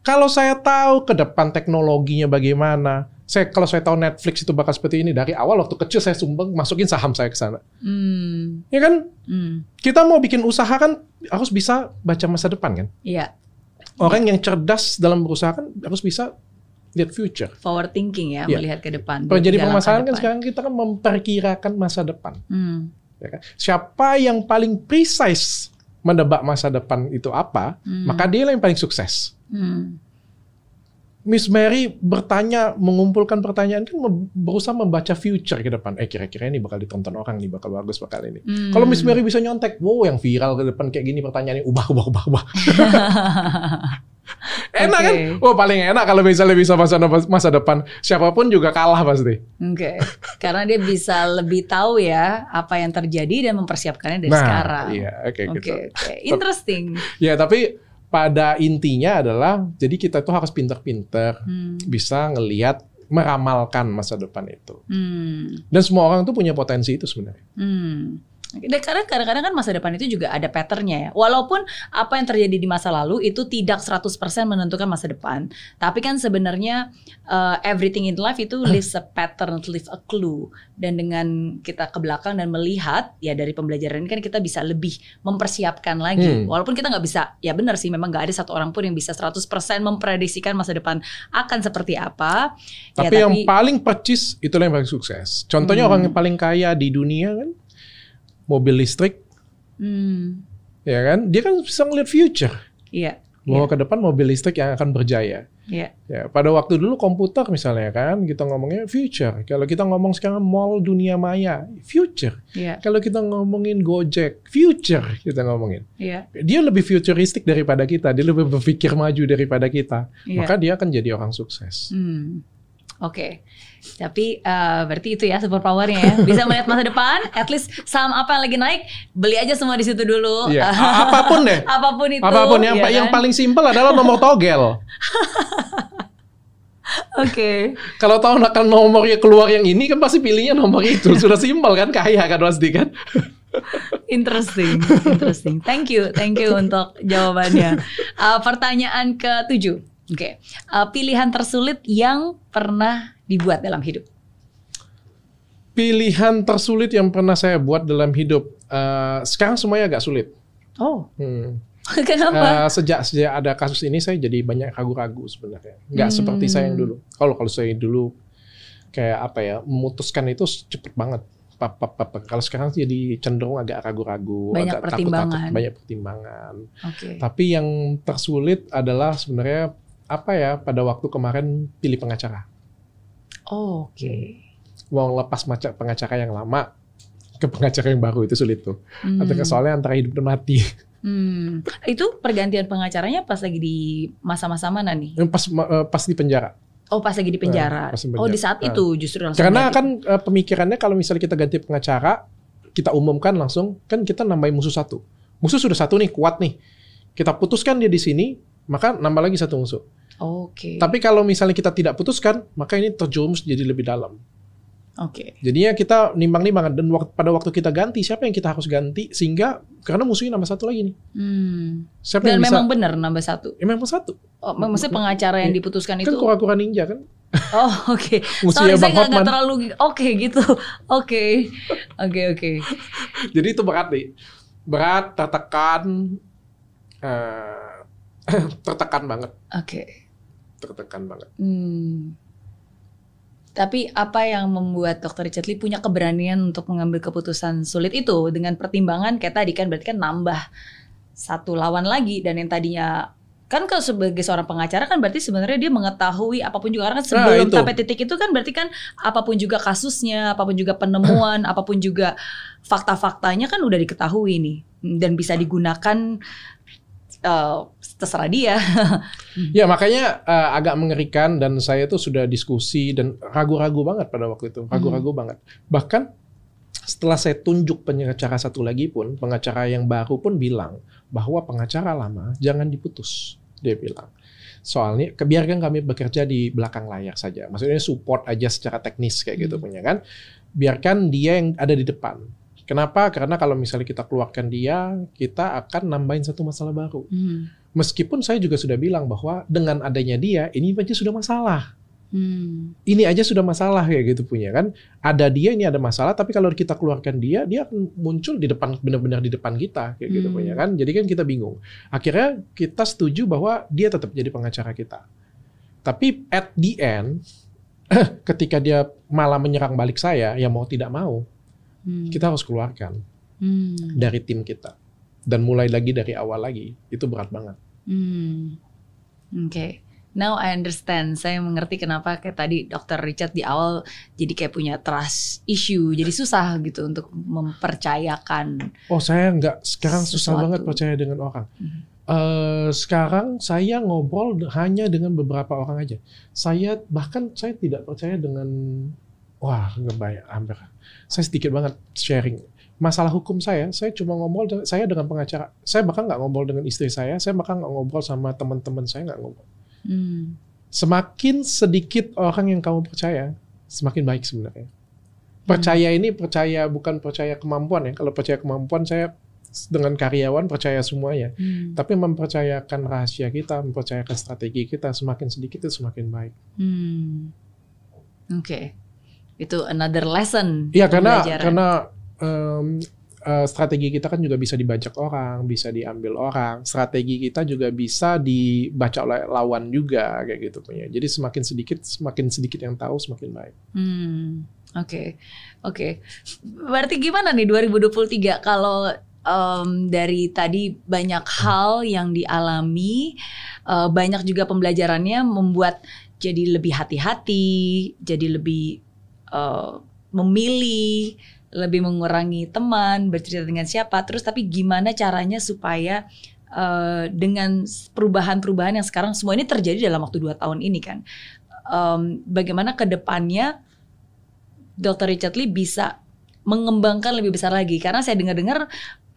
Kalau saya tahu ke depan teknologinya bagaimana, saya kalau saya tahu Netflix itu bakal seperti ini dari awal waktu kecil saya sumbang masukin saham saya ke sana. Hmm. Ya kan? Hmm. Kita mau bikin usaha kan harus bisa baca masa depan kan. Iya, Orang yang cerdas dalam berusaha kan harus bisa lihat future. forward thinking ya, Iya. melihat ke depan. Kalau jadi permasalahan kan sekarang kita kan memperkirakan masa depan. Hmm. ya kan? Siapa yang paling precise menebak masa depan itu apa, Hmm. maka dia yang paling sukses. Hmm. Miss Mary bertanya, mengumpulkan pertanyaan kan berusaha membaca future ke depan. Eh kira-kira ini bakal ditonton orang nih, bakal bagus bakal ini. Hmm. Kalau Miss Mary bisa nyontek, wow yang viral ke depan kayak gini pertanyaannya ubah ubah ubah ubah. [LAUGHS] enak kan? Oke. Oh paling enak kalau misalnya bisa masa masa depan. Siapa pun juga kalah pasti. Oke, karena dia bisa lebih tahu ya apa yang terjadi dan mempersiapkannya dari nah, sekarang. iya, oke Oke, gitu. oke. Interesting. Ya tapi pada intinya adalah jadi kita tuh harus pinter-pinter Hmm. bisa ngelihat meramalkan masa depan itu. Hmm. Dan semua orang tuh punya potensi itu sebenarnya. Hmm. Karena kadang-kadang kan masa depan itu juga ada patternnya ya. Walaupun apa yang terjadi di masa lalu itu tidak 100% menentukan masa depan. Tapi kan sebenarnya uh, everything in life itu [CLEARS THROAT] leaves a pattern, leaves a clue. Dan dengan kita ke belakang dan melihat ya dari pembelajaran ini kan kita bisa lebih mempersiapkan lagi. Hmm. Walaupun kita nggak bisa, ya benar sih memang nggak ada satu orang pun yang bisa 100% memprediksikan masa depan akan seperti apa. Tapi, ya, yang paling percis itulah yang paling sukses. Contohnya Hmm. orang yang paling kaya di dunia kan mobil listrik, Hmm, ya kan? Dia kan bisa ngeliat future iya, bahwa ke depan mobil listrik yang akan berjaya. iya. Ya, pada waktu dulu komputer misalnya kan, kita ngomongnya future. Kalau kita ngomong sekarang mall dunia maya, future. Iya, Kalau kita ngomongin Gojek, future kita ngomongin. iya, Dia lebih futuristik daripada kita, dia lebih berpikir maju daripada kita. iya. Maka dia akan jadi orang sukses. Hmm. Oke, tapi eh, berarti itu ya super powernya ya. [LAUGHS] Bisa melihat masa depan, at least saham apa yang lagi naik, beli aja semua di situ dulu. Iya, [LAUGHS] apa pun deh. Apa pun itu. Apa pun yang ya yang kan? paling simpel adalah nomor [LAUGHS] togel. Oke. Kalau tahu akan nomornya keluar yang ini kan pasti pilihnya nomor itu. Sudah simpel kan, kaya kan pasti kan. Interesting, interesting. Thank you, thank you untuk jawabannya. Uh, pertanyaan ketujuh. Oke, Uh, pilihan tersulit yang pernah dibuat dalam hidup. Pilihan tersulit yang pernah saya buat dalam hidup. eh, sekarang semuanya agak sulit. Oh, Hmm. [LAUGHS] kenapa? Eh, sejak sejak ada kasus ini saya jadi banyak ragu-ragu sebenarnya. Nggak Hmm. seperti saya yang dulu. Kalau kalau saya dulu kayak apa ya memutuskan itu cepet banget. Pap, pap, pap, pap. Kalau sekarang jadi cenderung agak ragu-ragu, Banyak agak pertimbangan. takut-takut, banyak pertimbangan. Oke. Tapi yang tersulit adalah sebenarnya apa ya pada waktu kemarin pilih pengacara. Oh, Oke. Mau lepas maca- pengacara yang lama ke pengacara yang baru itu sulit tuh. Hmm. Atau soalnya antara hidup dan mati. Hmm. Itu pergantian pengacaranya pas lagi di masa-masa mana nih? Yang pas eh, pas di penjara. Oh, pas lagi di penjara. Eh, pas di Oh, di penjara. saat Eh. itu justru langsung Karena ganti. kan eh, pemikirannya kalau misalnya kita ganti pengacara, kita umumkan langsung kan kita nambahin musuh satu. Musuh sudah satu nih, kuat nih. Kita putuskan dia di sini, maka nambah lagi satu musuh. Oke. Tapi kalau misalnya kita tidak putuskan, maka ini terjerumus jadi lebih dalam. Oke. Jadinya kita nimbang-nimbang dan waktu, pada waktu kita ganti siapa yang kita harus ganti sehingga karena musuhnya nambah satu lagi nih. Hmm. Siapa Dan yang bisa? memang benar nambah satu. Ya, memang satu. Oh, maksudnya pengacara yang Iya. diputuskan Kan itu. kura-kura ninja kan. [LAUGHS] Oh, oke. Musuhnya Sorry, saya Bang nggak nggak terlalu. Oke, gitu. [LAUGHS] Oke. Oke, oke. [LAUGHS] Jadi itu berat nih. Berat, tertekan, eh, [CLEARS THROAT] tertekan banget, Oke. Tertekan banget. Hmm. Tapi apa yang membuat Dr. Richard Lee punya keberanian untuk mengambil keputusan sulit itu dengan pertimbangan kayak tadi kan berarti kan nambah satu lawan lagi dan yang tadinya kan kalau sebagai seorang pengacara kan berarti sebenarnya dia mengetahui apa pun juga karena kan Nah, sebelum itu. sampai titik itu kan berarti kan apa pun juga kasusnya, apa pun juga penemuan, [COUGHS] apa pun juga fakta-faktanya kan udah diketahui nih dan bisa digunakan eh, terserah dia. [LAUGHS] Ya makanya eh, agak mengerikan dan saya tuh sudah diskusi dan ragu-ragu banget pada waktu itu, ragu-ragu banget. Bahkan setelah saya tunjuk pengacara satu lagi pun, pengacara yang baru pun bilang bahwa pengacara lama jangan diputus, dia bilang. Soalnya kebiarkan kami bekerja di belakang layar saja. Maksudnya support aja secara teknis kayak gitu Hmm. punya kan. Biarkan dia yang ada di depan. Kenapa? Karena kalau misalnya kita keluarkan dia, kita akan nambahin satu masalah baru. Hmm. Meskipun saya juga sudah bilang bahwa dengan adanya dia, ini aja sudah masalah. Hmm. Ini aja sudah masalah kayak gitu punya kan. Ada dia ini ada masalah, tapi kalau kita keluarkan dia, dia akan muncul di depan benar-benar di depan kita kayak gitu Hmm. punya kan. Jadi kan kita bingung. Akhirnya kita setuju bahwa dia tetap jadi pengacara kita. Tapi at the end, [CLEARS THROAT] ketika dia malah menyerang balik saya, ya mau tidak mau, Hmm. kita harus keluarkan Hmm. dari tim kita dan mulai lagi dari awal lagi. Itu berat banget. Hmm. Oke. Now I understand. Saya mengerti kenapa kayak tadi Dr. Richard di awal jadi kayak punya trust issue. Jadi susah gitu untuk mempercayakan. Oh saya nggak sekarang susah Sesuatu. banget percaya dengan orang. Mhm. Eh, sekarang saya ngobrol hanya dengan beberapa orang aja. Saya bahkan saya tidak percaya dengan wah nggak banyak hampir. Saya sedikit banget sharing. Masalah hukum saya, saya cuma ngobrol saya dengan pengacara. Saya bahkan nggak ngobrol dengan istri saya. Saya bahkan nggak ngobrol sama teman-teman saya nggak ngobrol. Hmm. Semakin sedikit orang yang kamu percaya, semakin baik sebenarnya. Percaya ini percaya bukan percaya kemampuan ya. Kalau percaya kemampuan saya dengan karyawan percaya semuanya. Hmm. Tapi mempercayakan rahasia kita, mempercayakan strategi kita semakin sedikit itu semakin baik. Hmm. Oke. Itu another lesson. Iya karena pembelajaran. karena em, eh, strategi kita kan juga bisa dibajak orang, bisa diambil orang. Strategi kita juga bisa dibaca oleh lawan juga kayak gitu punya. Jadi semakin sedikit semakin sedikit yang tahu semakin baik. Hmm, oke, oke. Berarti gimana nih 2023 kalau em, dari tadi banyak hal yang dialami, eh, banyak juga pembelajarannya membuat jadi lebih hati-hati, jadi lebih eh, memilih, lebih mengurangi teman, bercerita dengan siapa. Terus tapi gimana caranya supaya eh, dengan perubahan-perubahan yang sekarang semua ini terjadi dalam waktu dua tahun ini kan, em, bagaimana ke depannya Dr. Richard Lee bisa mengembangkan lebih besar lagi karena saya dengar-dengar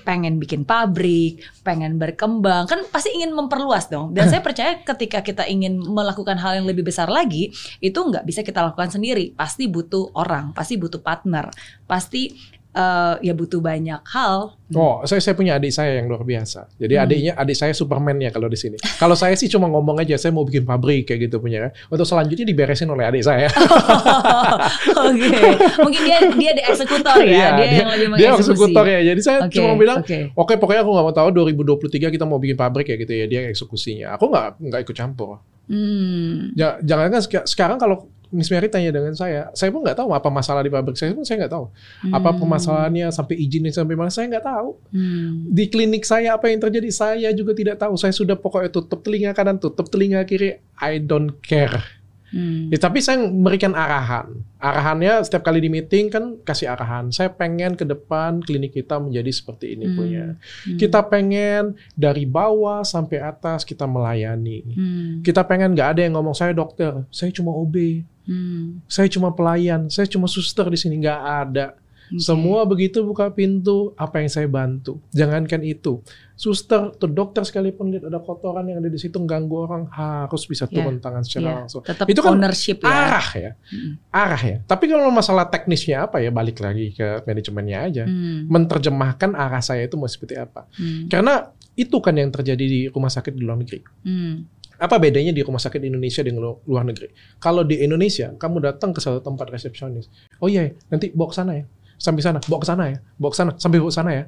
pengen bikin pabrik, pengen berkembang, kan pasti ingin memperluas dong. Dan [LAUGHS] saya percaya ketika kita ingin melakukan hal yang lebih besar lagi, itu nggak bisa kita lakukan sendiri. Pasti butuh orang, pasti butuh partner, pasti eh, ya butuh banyak hal. Oh, saya saya punya adik saya yang luar biasa. Jadi Hmm. adiknya adik saya Superman ya kalau di sini. kalau saya sih cuma ngomong aja saya mau bikin pabrik kayak gitu punya. Untuk selanjutnya diberesin oleh adik saya. [LAUGHS] Oke, mungkin dia dia di eksekutor ya, Iya, dia, yang lebih dia eksekutor ya. Jadi saya Oke, cuma bilang oke. Oke, pokoknya aku nggak mau tahu 2023 kita mau bikin pabrik ya gitu ya. Dia eksekusinya. Aku nggak nggak ikut campur. Hmm. Ja- Jangan kan seka- sekarang kalau Miss Mary tanya dengan saya, saya pun nggak tahu apa masalah di pabrik saya pun saya nggak tahu. Apa Hmm. permasalahannya sampai izinnya sampai mana saya nggak tahu. Hmm. Di klinik saya apa yang terjadi saya juga tidak tahu. Saya sudah pokoknya tutup telinga kanan, tutup telinga kiri. I don't care. Hmm. Ya, tapi saya memberikan arahan. Arahannya setiap kali di meeting kan kasih arahan. Saya pengen ke depan klinik kita menjadi seperti ini Hmm. punya. Hmm. Kita pengen dari bawah sampai atas kita melayani. Hmm. Kita pengen nggak ada yang ngomong saya dokter, saya cuma OB, Hmm. saya cuma pelayan, saya cuma suster di sini nggak ada. Oke. Semua begitu buka pintu, apa yang saya bantu. Jangankan itu, suster atau dokter sekalipun lihat ada kotoran yang ada di situ ganggu orang harus bisa Ya, turun tangan secara ya. langsung. Tetap Itu kan ownership ya. Arah ya, Hmm. arah ya. Tapi kalau masalah teknisnya apa ya balik lagi ke manajemennya aja. Hmm. Menerjemahkan arah saya itu mau seperti apa. Hmm. Karena itu kan yang terjadi di rumah sakit di luar negeri. Hmm. Apa bedanya di rumah sakit Indonesia dengan lu- luar negeri? Kalau di Indonesia, kamu datang ke satu tempat resepsionis. Oh iya, nanti bawa ke sana ya. Sampai sana, bawa ke sana ya. Bawa ke sana, sampai bawa ke sana ya.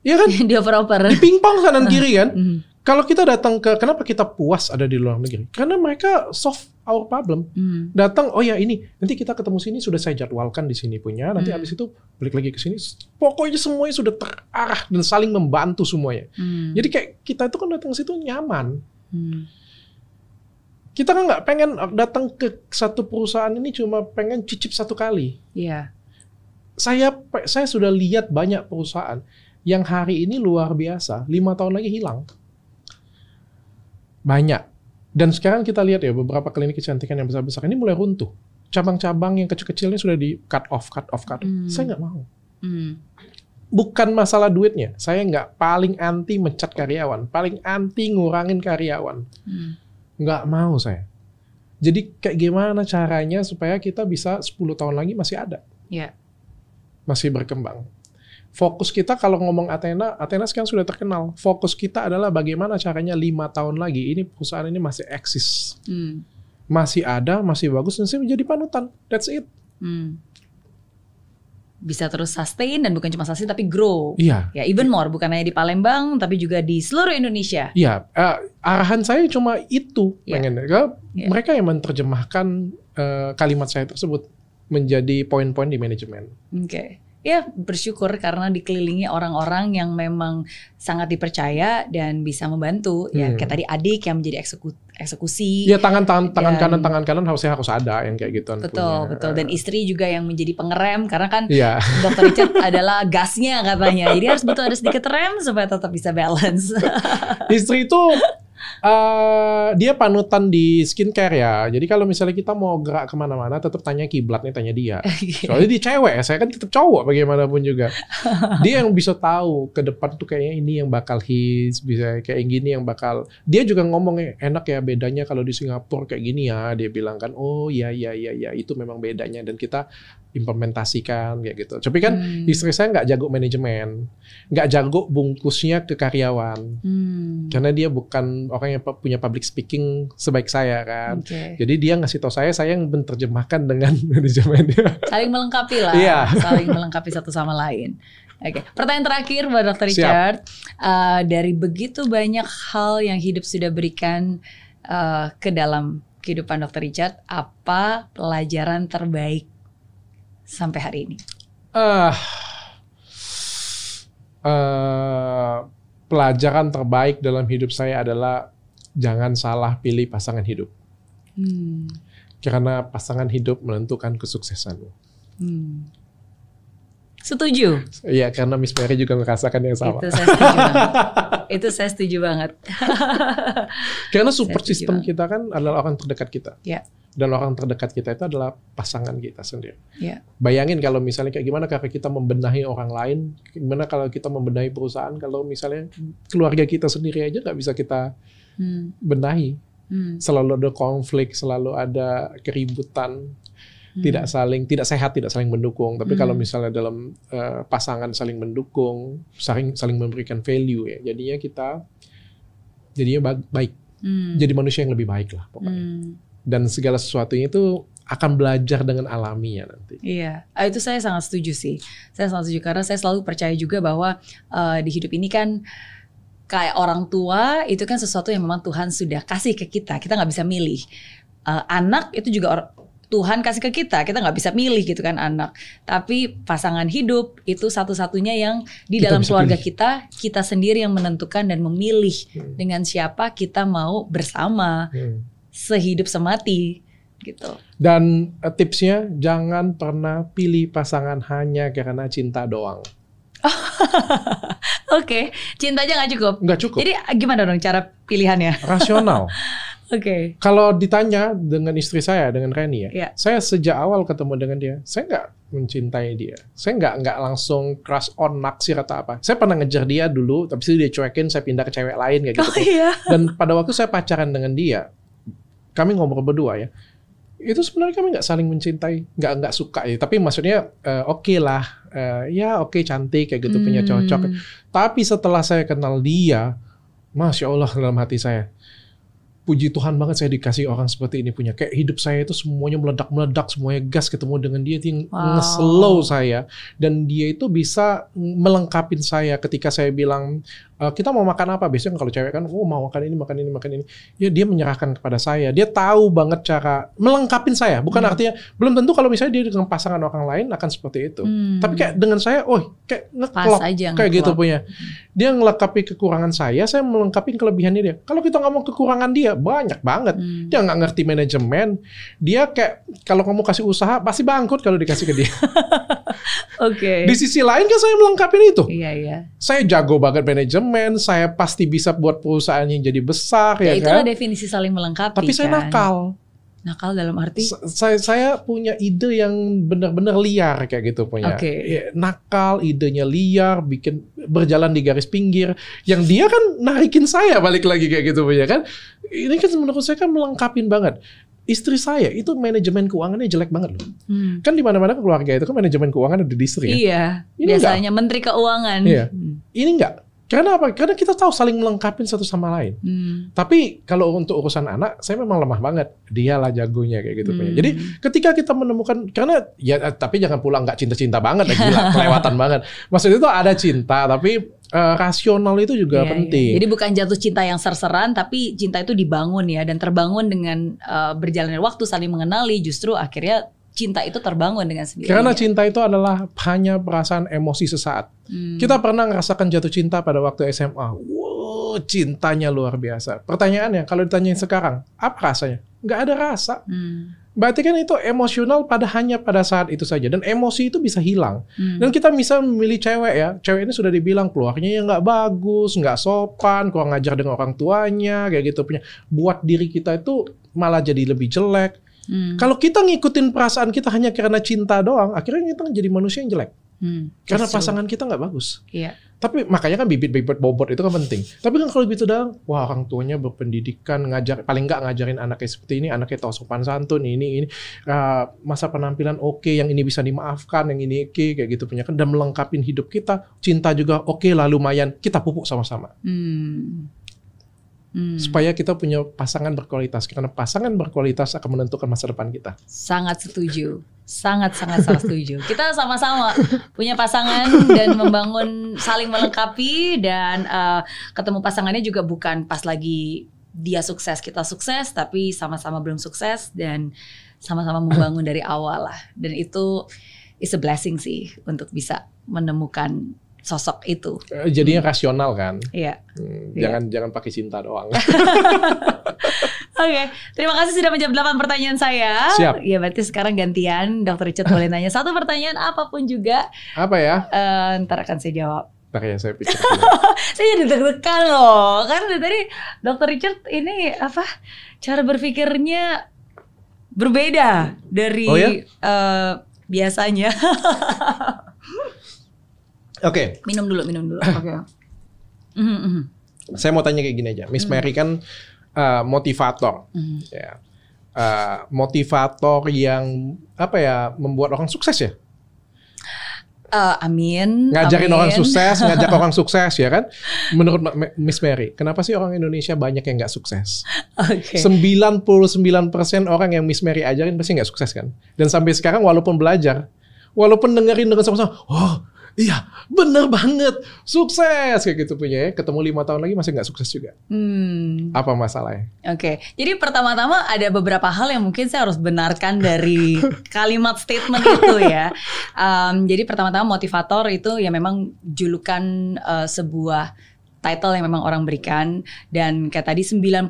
Iya kan? [LAUGHS] Dia oper-oper. Di pingpong kanan kiri kan? [LAUGHS] Hmm. Kalau kita datang ke, kenapa kita puas ada di luar negeri? Karena mereka solve our problem. Hmm. Datang, oh ya ini, nanti kita ketemu sini sudah saya jadwalkan di sini punya. Nanti Hmm. habis itu balik lagi ke sini. Pokoknya semuanya sudah terarah dan saling membantu semuanya. Hmm. Jadi kayak kita itu kan datang ke situ nyaman. Hmm. kita kan nggak pengen datang ke satu perusahaan ini cuma pengen cicip satu kali. Iya. Saya saya sudah lihat banyak perusahaan yang hari ini luar biasa, lima tahun lagi hilang. Banyak. Dan sekarang kita lihat ya beberapa klinik kecantikan yang besar-besar ini mulai runtuh. Cabang-cabang yang kecil-kecilnya sudah di cut off, cut off, cut off. Hmm. Saya nggak mau. Hmm. Bukan masalah duitnya. Saya nggak paling anti mencat karyawan, paling anti ngurangin karyawan. Hmm. nggak mau saya. Jadi kayak gimana caranya supaya kita bisa 10 tahun lagi masih ada, Iya. Masih berkembang. Fokus kita kalau ngomong Athena, Athena sekarang sudah terkenal. Fokus kita adalah bagaimana caranya lima tahun lagi ini perusahaan ini masih eksis, Hmm. masih ada, masih bagus dan saya menjadi panutan. That's it. Hmm. Bisa terus sustain dan bukan cuma sustain tapi grow. Iya, Ya even more bukan hanya di Palembang tapi juga di seluruh Indonesia. iya. Eh, arahan saya cuma itu, Iya. pengen. Iya. Mereka yang menerjemahkan eh, kalimat saya tersebut menjadi poin-poin di manajemen. Oke. Ya bersyukur karena dikelilingi orang-orang yang memang sangat dipercaya dan bisa membantu. Ya Hmm. kayak tadi adik yang menjadi ekseku- eksekusi. Ya tangan tangan tangan Dan- kanan tangan kanan harusnya harus ada yang kayak gitu. Betul, betul. Dan istri juga yang menjadi pengerem karena kan Iya. Dr. Richard [LAUGHS] adalah gasnya katanya. Jadi harus betul ada sedikit rem supaya tetap bisa balance. istri itu Eh, dia panutan di skincare ya. Jadi kalau misalnya kita mau gerak ke mana-mana, tetap tanya kiblat nih, tanya dia. [LAUGHS] Soalnya dia cewek, ya, saya kan tetap cowok bagaimanapun juga. [LAUGHS] Dia yang bisa tahu ke depan tuh kayaknya ini yang bakal hits, bisa kayak gini yang bakal. Dia juga ngomong enak ya bedanya kalau di Singapura kayak gini ya. Dia bilang kan, oh iya iya iya iya itu memang bedanya dan kita implementasikan kayak gitu. Tapi kan Hmm. istri saya nggak jago manajemen, nggak jago bungkusnya ke karyawan. Hmm. Karena dia bukan orang yang punya public speaking sebaik saya kan. Oke. Jadi dia ngasih tahu saya, saya yang menerjemahkan dengan [LAUGHS] manajemennya. Saling melengkapi lah, Iya. saling melengkapi satu sama lain. Oke, pertanyaan terakhir buat Dr. Siap. Richard. Uh, dari begitu banyak hal yang hidup sudah berikan uh, ke dalam kehidupan Dr. Richard, apa pelajaran terbaik sampai hari ini? Ah, eh, pelajaran terbaik dalam hidup saya adalah jangan salah pilih pasangan hidup. Hmm. Karena pasangan hidup menentukan kesuksesanmu. Hmm. Setuju. Iya, karena Miss Mary juga merasakan yang sama. Itu saya setuju banget. [LAUGHS] Itu saya setuju banget. Karena support system banget. kita kan adalah orang terdekat kita. Ya. Dan orang terdekat kita itu adalah pasangan kita sendiri. Ya. Bayangin kalau misalnya kayak gimana kalau kita membenahi orang lain, gimana kalau kita membenahi perusahaan, kalau misalnya keluarga kita sendiri aja nggak bisa kita Hmm. benahi. Hmm. Selalu ada konflik, selalu ada keributan, Hmm. tidak saling, tidak sehat, tidak saling mendukung. Tapi kalau Hmm. misalnya dalam eh, pasangan saling mendukung, saling saling memberikan value ya, jadinya kita jadinya ba- baik, Hmm. jadi manusia yang lebih baik lah pokoknya. Hmm. Dan segala sesuatunya itu akan belajar dengan alaminya nanti. Iya, Ah, itu saya sangat setuju sih. Saya sangat setuju karena saya selalu percaya juga bahwa eh, di hidup ini kan kayak orang tua itu kan sesuatu yang memang Tuhan sudah kasih ke kita. Kita nggak bisa milih. Eh, anak itu juga or- Tuhan kasih ke kita. Kita nggak bisa milih gitu kan anak. Tapi pasangan hidup itu satu-satunya yang di Kita dalam keluarga pilih. kita kita sendiri yang menentukan dan memilih Hmm. dengan siapa kita mau bersama Hmm. Sehidup semati gitu. Dan eh, tipsnya jangan pernah pilih pasangan hanya karena cinta doang. [LAUGHS] Oke, cinta aja nggak cukup. Nggak cukup. Jadi gimana dong cara pilihannya? Rasional. [LAUGHS] Oke. Kalau ditanya dengan istri saya, dengan Reni ya, Iya. saya sejak awal ketemu dengan dia, saya nggak mencintai dia. Saya nggak nggak langsung crush on, naksir atau apa. Saya pernah ngejar dia dulu, tapi sih dia cuekin, saya pindah ke cewek lain kayak gitu. Oh iya. Dan pada waktu saya pacaran dengan dia, kami ngobrol berdua ya. Itu sebenarnya kami nggak saling mencintai, nggak nggak suka ya. Tapi maksudnya eh, oke lah, Eh, ya oke cantik kayak gitu punya Hmm. cocok. Tapi setelah saya kenal dia, masya Allah dalam hati saya, puji Tuhan banget saya dikasih orang seperti ini punya. Kayak hidup saya itu semuanya meledak-meledak, semuanya gas ketemu dengan dia yang Wow. nge-slow saya. Dan dia itu bisa melengkapin saya ketika saya bilang, "E, kita mau makan apa? Biasanya kalau cewek kan, oh mau makan ini, makan ini, makan ini. Ya dia menyerahkan kepada saya. Dia tahu banget cara melengkapin saya. Bukan Hmm. artinya, belum tentu kalau misalnya dia dengan pasangan orang lain akan seperti itu. Hmm. Tapi kayak dengan saya, oh kayak ngeklop aja kayak gitu ngeklop. punya. Dia ngelengkapi kekurangan saya, saya melengkapi kelebihannya dia. Kalau kita ngomong kekurangan dia, banyak banget. Hmm. Dia nggak ngerti manajemen. Dia kayak kalau kamu kasih usaha pasti bangkrut kalau dikasih ke dia. [LAUGHS] [LAUGHS] Oke. Di sisi lain kan saya melengkapi itu. Iya iya. Saya jago banget manajemen, saya pasti bisa buat perusahaan yang jadi besar Ya, ya, itulah kan. definisi saling melengkapi. Tapi saya kan. nakal. Nakal dalam arti. Sa- Saya saya punya ide yang benar-benar liar kayak gitu punya. Oke. Ya, nakal, idenya liar, bikin berjalan di garis pinggir. Yang dia kan narikin saya balik lagi kayak gitu punya kan. Ini kan menurut saya kan melengkapin banget. Istri saya itu manajemen keuangannya jelek banget loh. Hmm. Kan di mana-mana keluarga itu kan manajemen keuangan ada di istri ya. Iya. Ini Biasanya Menteri Keuangan. Iya. Hmm. Ini enggak. Karena apa? Karena kita tahu saling melengkapin satu sama lain. Hmm. Tapi kalau untuk urusan anak, saya memang lemah banget. Dialah jagonya kayak gitu. Hmm. Jadi ketika kita menemukan, karena ya eh, tapi jangan pulang nggak cinta-cinta banget, ya, gila, [LAUGHS] kelewatan banget. Maksudnya itu ada cinta, tapi eh, rasional itu juga Iya, penting. iya. Jadi bukan jatuh cinta yang serseran, tapi cinta itu dibangun ya dan terbangun dengan eh, berjalannya waktu saling mengenali. Justru akhirnya cinta itu terbangun dengan sendirinya. Karena cinta itu adalah hanya perasaan emosi sesaat. Hmm. Kita pernah ngerasakan jatuh cinta pada waktu SMA. Wow, cintanya luar biasa. Pertanyaannya, kalau ditanyain sekarang, apa rasanya? Nggak ada rasa. Hmm. Berarti kan itu emosional pada hanya pada saat itu saja dan emosi itu bisa hilang. Hmm. Dan kita bisa memilih cewek ya. Cewek ini sudah dibilang keluarnya yang nggak bagus, nggak sopan, kurang ngajar dengan orang tuanya, kayak gitu punya. Buat diri kita itu malah jadi lebih jelek. Hmm. Kalau kita ngikutin perasaan kita hanya karena cinta doang, akhirnya kita jadi manusia yang jelek. Hmm. Karena Justru. pasangan kita nggak bagus. Iya. Tapi makanya kan bibit-bibit bobot itu kan penting. Tapi kan kalau gitu doang, wah orang tuanya berpendidikan, ngajar paling nggak ngajarin anaknya seperti ini, anaknya tahu sopan santun, ini ini uh, masa penampilan oke, yang ini bisa dimaafkan, yang ini oke, kayak gitu punya kan dan melengkapi hidup kita. Cinta juga oke lah lumayan, kita pupuk sama-sama Hmm. Hmm. supaya kita punya pasangan berkualitas karena pasangan berkualitas akan menentukan masa depan kita. Sangat setuju. Sangat sangat sangat setuju. [LAUGHS] Kita sama-sama punya pasangan dan membangun saling melengkapi dan eh, ketemu pasangannya juga bukan pas lagi dia sukses kita sukses tapi sama-sama belum sukses dan sama-sama membangun [LAUGHS] dari awal lah. Dan itu is a blessing sih untuk bisa menemukan sosok itu. Eh, Jadinya rasional kan, Iya. Hmm, Iya. jangan jangan pakai cinta doang. [LAUGHS] Oke, terima kasih sudah menjawab 8 pertanyaan saya. Siap. Ya berarti sekarang gantian Dr. Richard boleh [LAUGHS] nanya satu pertanyaan apa pun juga. Apa ya? Eh, ntar akan saya jawab. Ntar ya saya pikir. [LAUGHS] Saya jadi deg-degan loh. Kan dari tadi Dr. Richard ini apa? Cara berpikirnya berbeda dari Oh ya? eh, biasanya. Oke, minum dulu, minum dulu. [LAUGHS] Oke. Mhm, mhm, saya mau tanya kayak gini aja. Miss Mary kan uh, motivator, mhm. ya. Uh, motivator yang apa ya membuat orang sukses ya Eh, amin. ngajarin amin. orang sukses [LAUGHS] ngajak orang sukses ya kan menurut Miss Mary kenapa sih orang Indonesia banyak yang nggak sukses Oke. 99% orang yang Miss Mary ajarin pasti nggak sukses kan dan sampai sekarang walaupun belajar walaupun dengerin dengan sama-sama oh iya bener banget sukses kayak gitu punya ya ketemu lima tahun lagi masih nggak sukses juga Hmm. apa masalahnya Oke, jadi pertama-tama ada beberapa hal yang mungkin saya harus benarkan dari [LAUGHS] kalimat statement itu ya. Um, jadi pertama-tama motivator itu ya memang julukan uh, sebuah title yang memang orang berikan. Dan kayak tadi 90%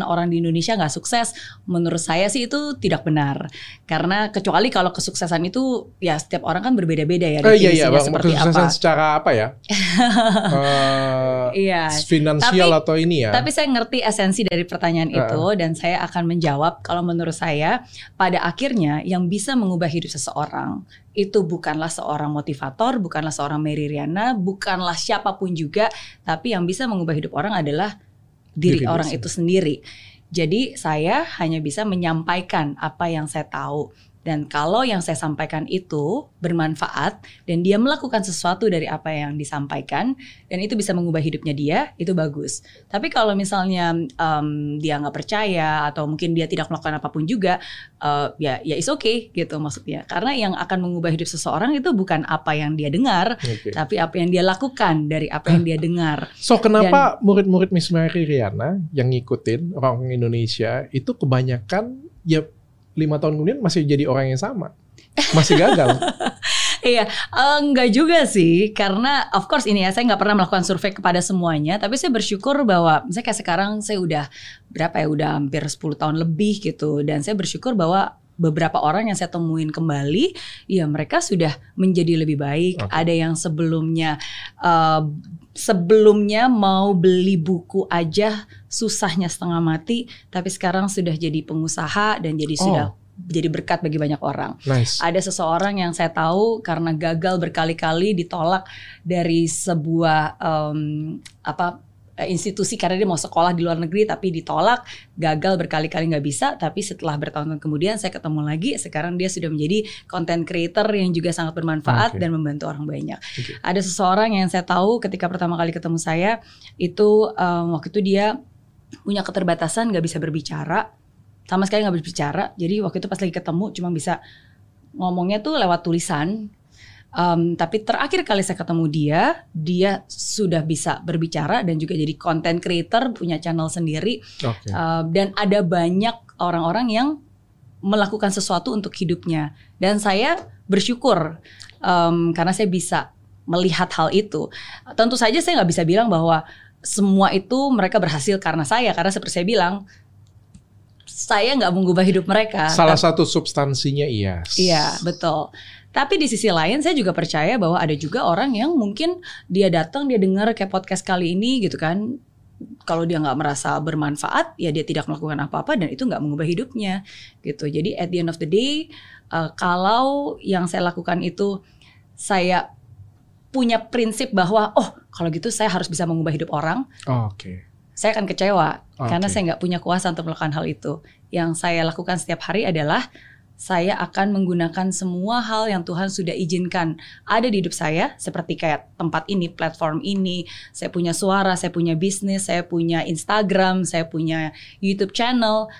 orang di Indonesia nggak sukses menurut saya sih itu tidak benar. Karena kecuali kalau kesuksesan itu ya setiap orang kan berbeda-beda ya Eh, iya iya definisinya bang. seperti kesuksesan apa. secara apa ya? [LAUGHS] Eh, Iya. finansial Tapi- atau ini ya? Tapi saya ngerti esensi dari pertanyaan Uh-uh. itu dan saya akan menjawab kalau menurut saya pada akhirnya yang bisa mengubah hidup seseorang itu bukanlah seorang motivator, bukanlah seorang Mary Riana, bukanlah siapa pun juga, tapi yang bisa mengubah hidup orang adalah diri, Diri orang sendiri. itu sendiri. Jadi saya hanya bisa menyampaikan apa yang saya tahu dan kalau yang saya sampaikan itu bermanfaat dan dia melakukan sesuatu dari apa yang disampaikan dan itu bisa mengubah hidupnya dia, itu bagus. Tapi kalau misalnya em, dia nggak percaya atau mungkin dia tidak melakukan apa pun juga, eh, ya ya is okay gitu maksudnya. Karena yang akan mengubah hidup seseorang itu bukan apa yang dia dengar, Oke. tapi apa yang dia lakukan dari apa yang dia dengar. So kenapa murid-murid Miss Mary Riana yang ngikutin orang Indonesia itu kebanyakan ya lima tahun kemudian masih jadi orang yang sama, masih gagal. [LAUGHS] Iya, eh, enggak juga sih, karena of course ini ya saya nggak pernah melakukan survei kepada semuanya, tapi saya bersyukur bahwa misalnya kayak sekarang saya udah berapa ya, udah hampir 10 tahun lebih gitu, dan saya bersyukur bahwa beberapa orang yang saya temuin kembali, ya mereka sudah menjadi lebih baik. Oke. Ada yang sebelumnya eh, sebelumnya mau beli buku aja susahnya setengah mati, tapi sekarang sudah jadi pengusaha dan jadi Oh. sudah jadi berkat bagi banyak orang Nice. ada seseorang yang saya tahu karena gagal berkali-kali ditolak dari sebuah em, apa eh, institusi karena dia mau sekolah di luar negeri tapi ditolak gagal berkali-kali nggak bisa tapi setelah bertahun-tahun kemudian saya ketemu lagi sekarang dia sudah menjadi content creator yang juga sangat bermanfaat Oke. dan membantu orang banyak Oke. ada seseorang yang saya tahu ketika pertama kali ketemu saya itu em, waktu itu dia punya keterbatasan nggak bisa berbicara sama sekali nggak bisa bicara jadi waktu itu pas lagi ketemu cuma bisa ngomongnya tuh lewat tulisan. Um, tapi terakhir kali saya ketemu dia dia sudah bisa berbicara dan juga jadi content creator punya channel sendiri. Oke. Uh, dan ada banyak orang-orang yang melakukan sesuatu untuk hidupnya. Dan saya bersyukur um, karena saya bisa melihat hal itu. Tentu saja saya nggak bisa bilang bahwa semua itu mereka berhasil karena saya karena seperti saya bilang saya nggak mengubah hidup mereka. Salah satu substansinya iya. Iya, betul. Tapi di sisi lain saya juga percaya bahwa ada juga orang yang mungkin dia datang dia dengar kayak podcast kali ini gitu kan. Kalau dia nggak merasa bermanfaat, ya dia tidak melakukan apa-apa dan itu nggak mengubah hidupnya gitu. Jadi at the end of the day, uh, kalau yang saya lakukan itu saya punya prinsip bahwa oh kalau gitu saya harus bisa mengubah hidup orang. Oh, Oke. Okay. Saya akan kecewa Oke. karena saya nggak punya kuasa untuk melakukan hal itu. Yang saya lakukan setiap hari adalah saya akan menggunakan semua hal yang Tuhan sudah izinkan ada di hidup saya seperti kayak tempat ini, platform ini, saya punya suara, saya punya bisnis, saya punya Instagram, saya punya YouTube channel.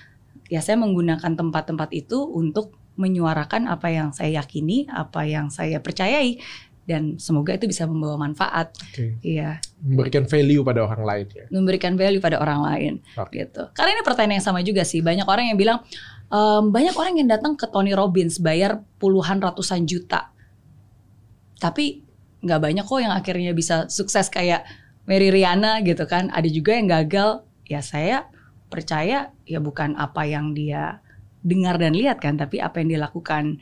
Ya saya menggunakan tempat-tempat itu untuk menyuarakan apa yang saya yakini, apa yang saya percayai dan semoga itu bisa membawa manfaat. Oke. Iya, Memberikan value pada orang lain ya. memberikan value pada orang lain Oke. gitu. Karena ini pertanyaan yang sama juga sih. Banyak orang yang bilang ehm, banyak orang yang datang ke Tony Robbins bayar puluhan ratusan juta. Tapi nggak banyak kok yang akhirnya bisa sukses kayak Mary Riana gitu kan. Ada juga yang gagal. Ya saya percaya ya bukan apa yang dia dengar dan lihat kan, tapi apa yang dia lakukan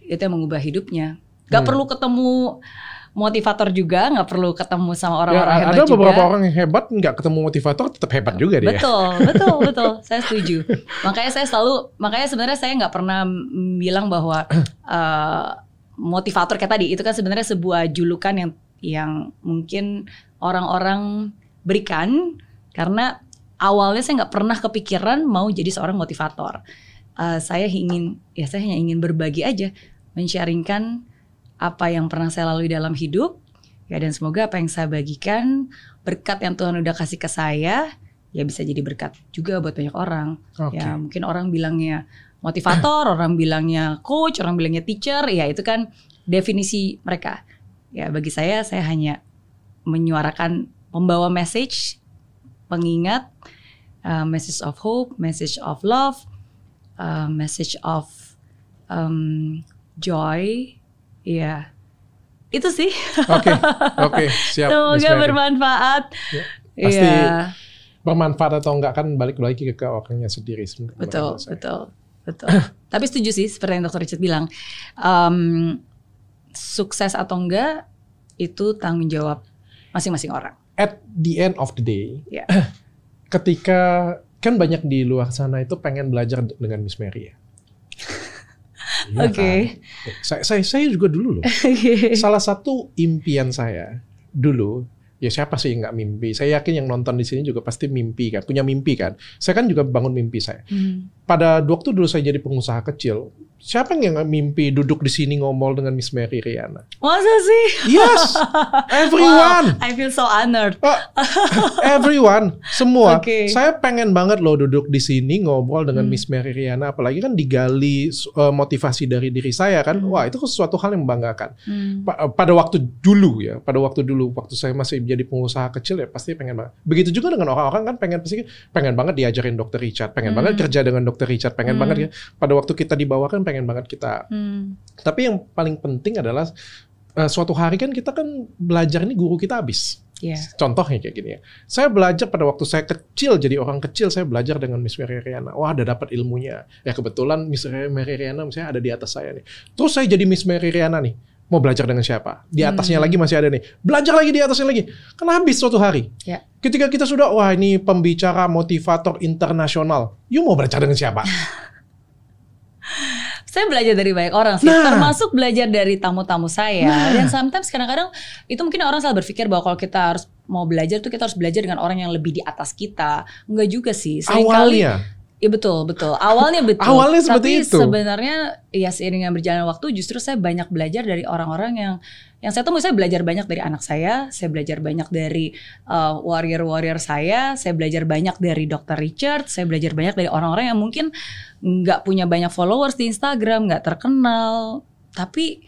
itu yang mengubah hidupnya. Gak Hmm. perlu ketemu motivator juga, nggak perlu ketemu sama orang-orang Ya, hebat ada juga. beberapa orang yang hebat nggak ketemu motivator tetap hebat juga dia. Betul, betul, [LAUGHS] betul. Saya setuju. Makanya saya selalu, makanya sebenarnya saya nggak pernah bilang bahwa [CLEARS THROAT] eh, motivator kayak tadi itu kan sebenarnya sebuah julukan yang yang mungkin orang-orang berikan karena awalnya saya nggak pernah kepikiran mau jadi seorang motivator. Eh, saya ingin, ya saya hanya ingin berbagi aja, mensharingkan apa yang pernah saya lalui dalam hidup, ya dan semoga apa yang saya bagikan berkat yang Tuhan udah kasih ke saya ya bisa jadi berkat juga buat banyak orang. Oke. Ya mungkin orang bilangnya motivator, [CLEARS THROAT] orang bilangnya coach, orang bilangnya teacher, ya itu kan definisi mereka. Ya bagi saya saya hanya menyuarakan membawa message, pengingat, uh, message of hope, message of love, uh, message of um, joy, ya itu sih. Oke, oke, [LAUGHS] siap. Miss Semoga bermanfaat. Ya, pasti Iya. Bermanfaat atau enggak kan balik lagi ke, ke orangnya sendiri sebenarnya. Betul, betul, betul. [LAUGHS] Tapi setuju sih seperti yang Dr. Richard bilang, em, sukses atau enggak itu tanggung jawab masing-masing orang. At the end of the day, Ya. [CLEARS THROAT] ketika kan banyak di luar sana itu pengen belajar dengan Miss Mary ya. Iya Oke. kan? Saya, saya saya juga dulu loh. [LAUGHS] Salah satu impian saya dulu ya siapa sih nggak mimpi? Saya yakin yang nonton di sini juga pasti mimpi kan, punya mimpi kan. Saya kan juga bangun mimpi saya. Hmm. Pada waktu dulu saya jadi pengusaha kecil, siapa yang nggak mimpi duduk di sini ngomong dengan Miss Mary Riana? Masa sih? Yes, [LAUGHS] everyone. Wow, I feel so honored. Oh, [LAUGHS] everyone, semua. [LAUGHS] Oke. Saya pengen banget loh duduk di sini ngobrol dengan Hmm. Miss Mary Riana, apalagi kan digali uh, motivasi dari diri saya kan. Hmm. Wah, itu sesuatu hal yang membanggakan. Hmm. Pa- pada waktu dulu ya, pada waktu dulu waktu saya masih jadi pengusaha kecil ya pasti pengen banget. Begitu juga dengan orang-orang kan pengen pasti pengen banget diajarin dokter Richard, pengen Hmm. banget kerja dengan dokter Richard, pengen Hmm. banget ya. Pada waktu kita di bawah kan pengen banget kita. Hmm. Tapi yang paling penting adalah uh, suatu hari kan kita kan belajar ini guru kita habis. Ya. Contohnya kayak gini ya. Saya belajar pada waktu saya kecil, jadi orang kecil, saya belajar dengan Miss Mary Riana. Wah, ada dapat ilmunya. Ya kebetulan Miss Mary Riana misalnya ada di atas saya nih. Terus saya jadi Miss Mary Riana nih. Mau belajar dengan siapa? Di atasnya Hmm. lagi masih ada nih. Belajar lagi di atasnya lagi. Kan habis suatu hari. Ya. Ketika kita sudah, wah ini pembicara motivator internasional. You mau belajar dengan siapa? [LAUGHS] Saya belajar dari banyak orang sih, Nah. termasuk belajar dari tamu-tamu saya. Dan sometimes kadang-kadang itu mungkin orang salah berpikir bahwa kalau kita harus mau belajar tuh kita harus belajar dengan orang yang lebih di atas kita. Enggak juga sih. Seringkali Awalnya. Iya betul, betul. Awalnya betul. Awalnya seperti Tapi itu. sebenarnya ya seiring dengan berjalan waktu justru saya banyak belajar dari orang-orang yang yang saya temui saya belajar banyak dari anak saya, saya belajar banyak dari uh, warrior-warrior saya, saya belajar banyak dari Dr. Richard, saya belajar banyak dari orang-orang yang mungkin nggak punya banyak followers di Instagram, nggak terkenal, tapi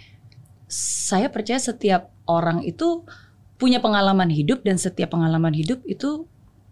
saya percaya setiap orang itu punya pengalaman hidup dan setiap pengalaman hidup itu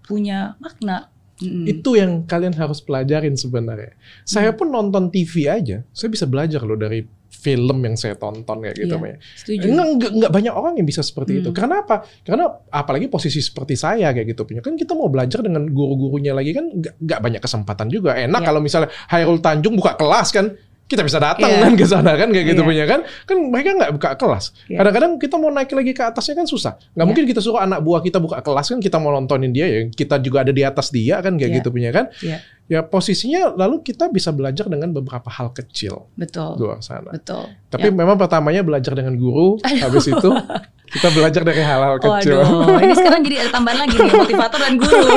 punya makna. Itu yang kalian harus pelajarin sebenarnya. Saya Hmm. pun nonton TV aja, saya bisa belajar loh dari film yang saya tonton kayak gitu. Ya. Setuju. Enggak, enggak, enggak banyak orang yang bisa seperti itu. Hmm. Karena apa? Karena apalagi posisi seperti saya kayak gitu punya. Kan kita mau belajar dengan guru-gurunya lagi kan enggak, enggak banyak kesempatan juga. Enak Iya. kalau misalnya Hairul Tanjung buka kelas kan kita bisa datang Iya. kan ke sana kan kayak gitu Iya. punya kan. Kan mereka nggak buka kelas. Iya. Kadang-kadang kita mau naik lagi ke atasnya kan susah. Nggak Iya. mungkin kita suruh anak buah kita buka kelas kan kita mau nontonin dia ya. Kita juga ada di atas dia kan kayak Iya. gitu punya kan. Iya. Ya posisinya lalu kita bisa belajar dengan beberapa hal kecil Betul. luar sana. Betul. Tapi Ya. memang pertamanya belajar dengan guru, habis itu [LAUGHS] kita belajar dari hal-hal kecil. Waduh, ini sekarang [LAUGHS] jadi ada tambahan lagi nih motivator dan guru. [LAUGHS]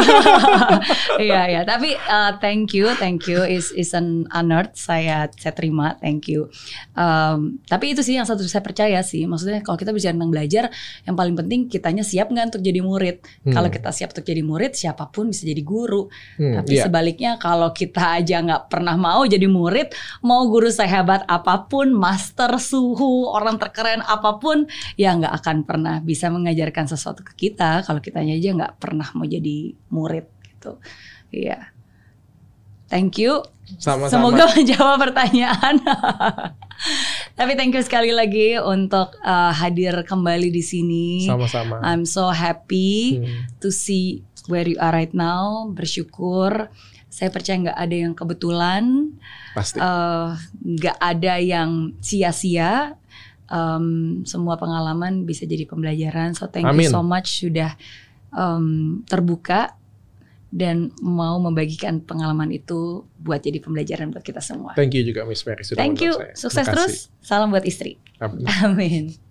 Iya ya, tapi uh, thank you, thank you is is an honor saya saya terima, thank you. Um, tapi itu sih yang satu saya percaya sih, maksudnya kalau kita bicara tentang belajar, yang paling penting kitanya siap nggak untuk jadi murid. Hmm. Kalau kita siap untuk jadi murid, siapa pun bisa jadi guru. Hmm, Tapi iya. sebaliknya kalau kita aja nggak pernah mau jadi murid, mau guru sehebat apa pun, master suhu, orang terkeren apa pun, ya nggak akan pernah bisa mengajarkan sesuatu ke kita kalau kitanya aja nggak pernah mau jadi murid gitu. Iya. Thank you. Sama-sama. Semoga [LAUGHS] menjawab pertanyaan. [LAUGHS] Tapi thank you sekali lagi untuk uh, hadir kembali di sini. Sama-sama. I'm so happy Hmm. to see where you are right now. Bersyukur. Saya percaya nggak ada yang kebetulan, Pasti. eh, nggak ada yang sia-sia. Em, semua pengalaman bisa jadi pembelajaran. So thank you Amin. so much sudah em, terbuka dan mau membagikan pengalaman itu buat jadi pembelajaran buat kita semua. Thank you juga Miss Mary sudah Thank you. saya. Sukses terus. Salam buat istri. Amin. Amin.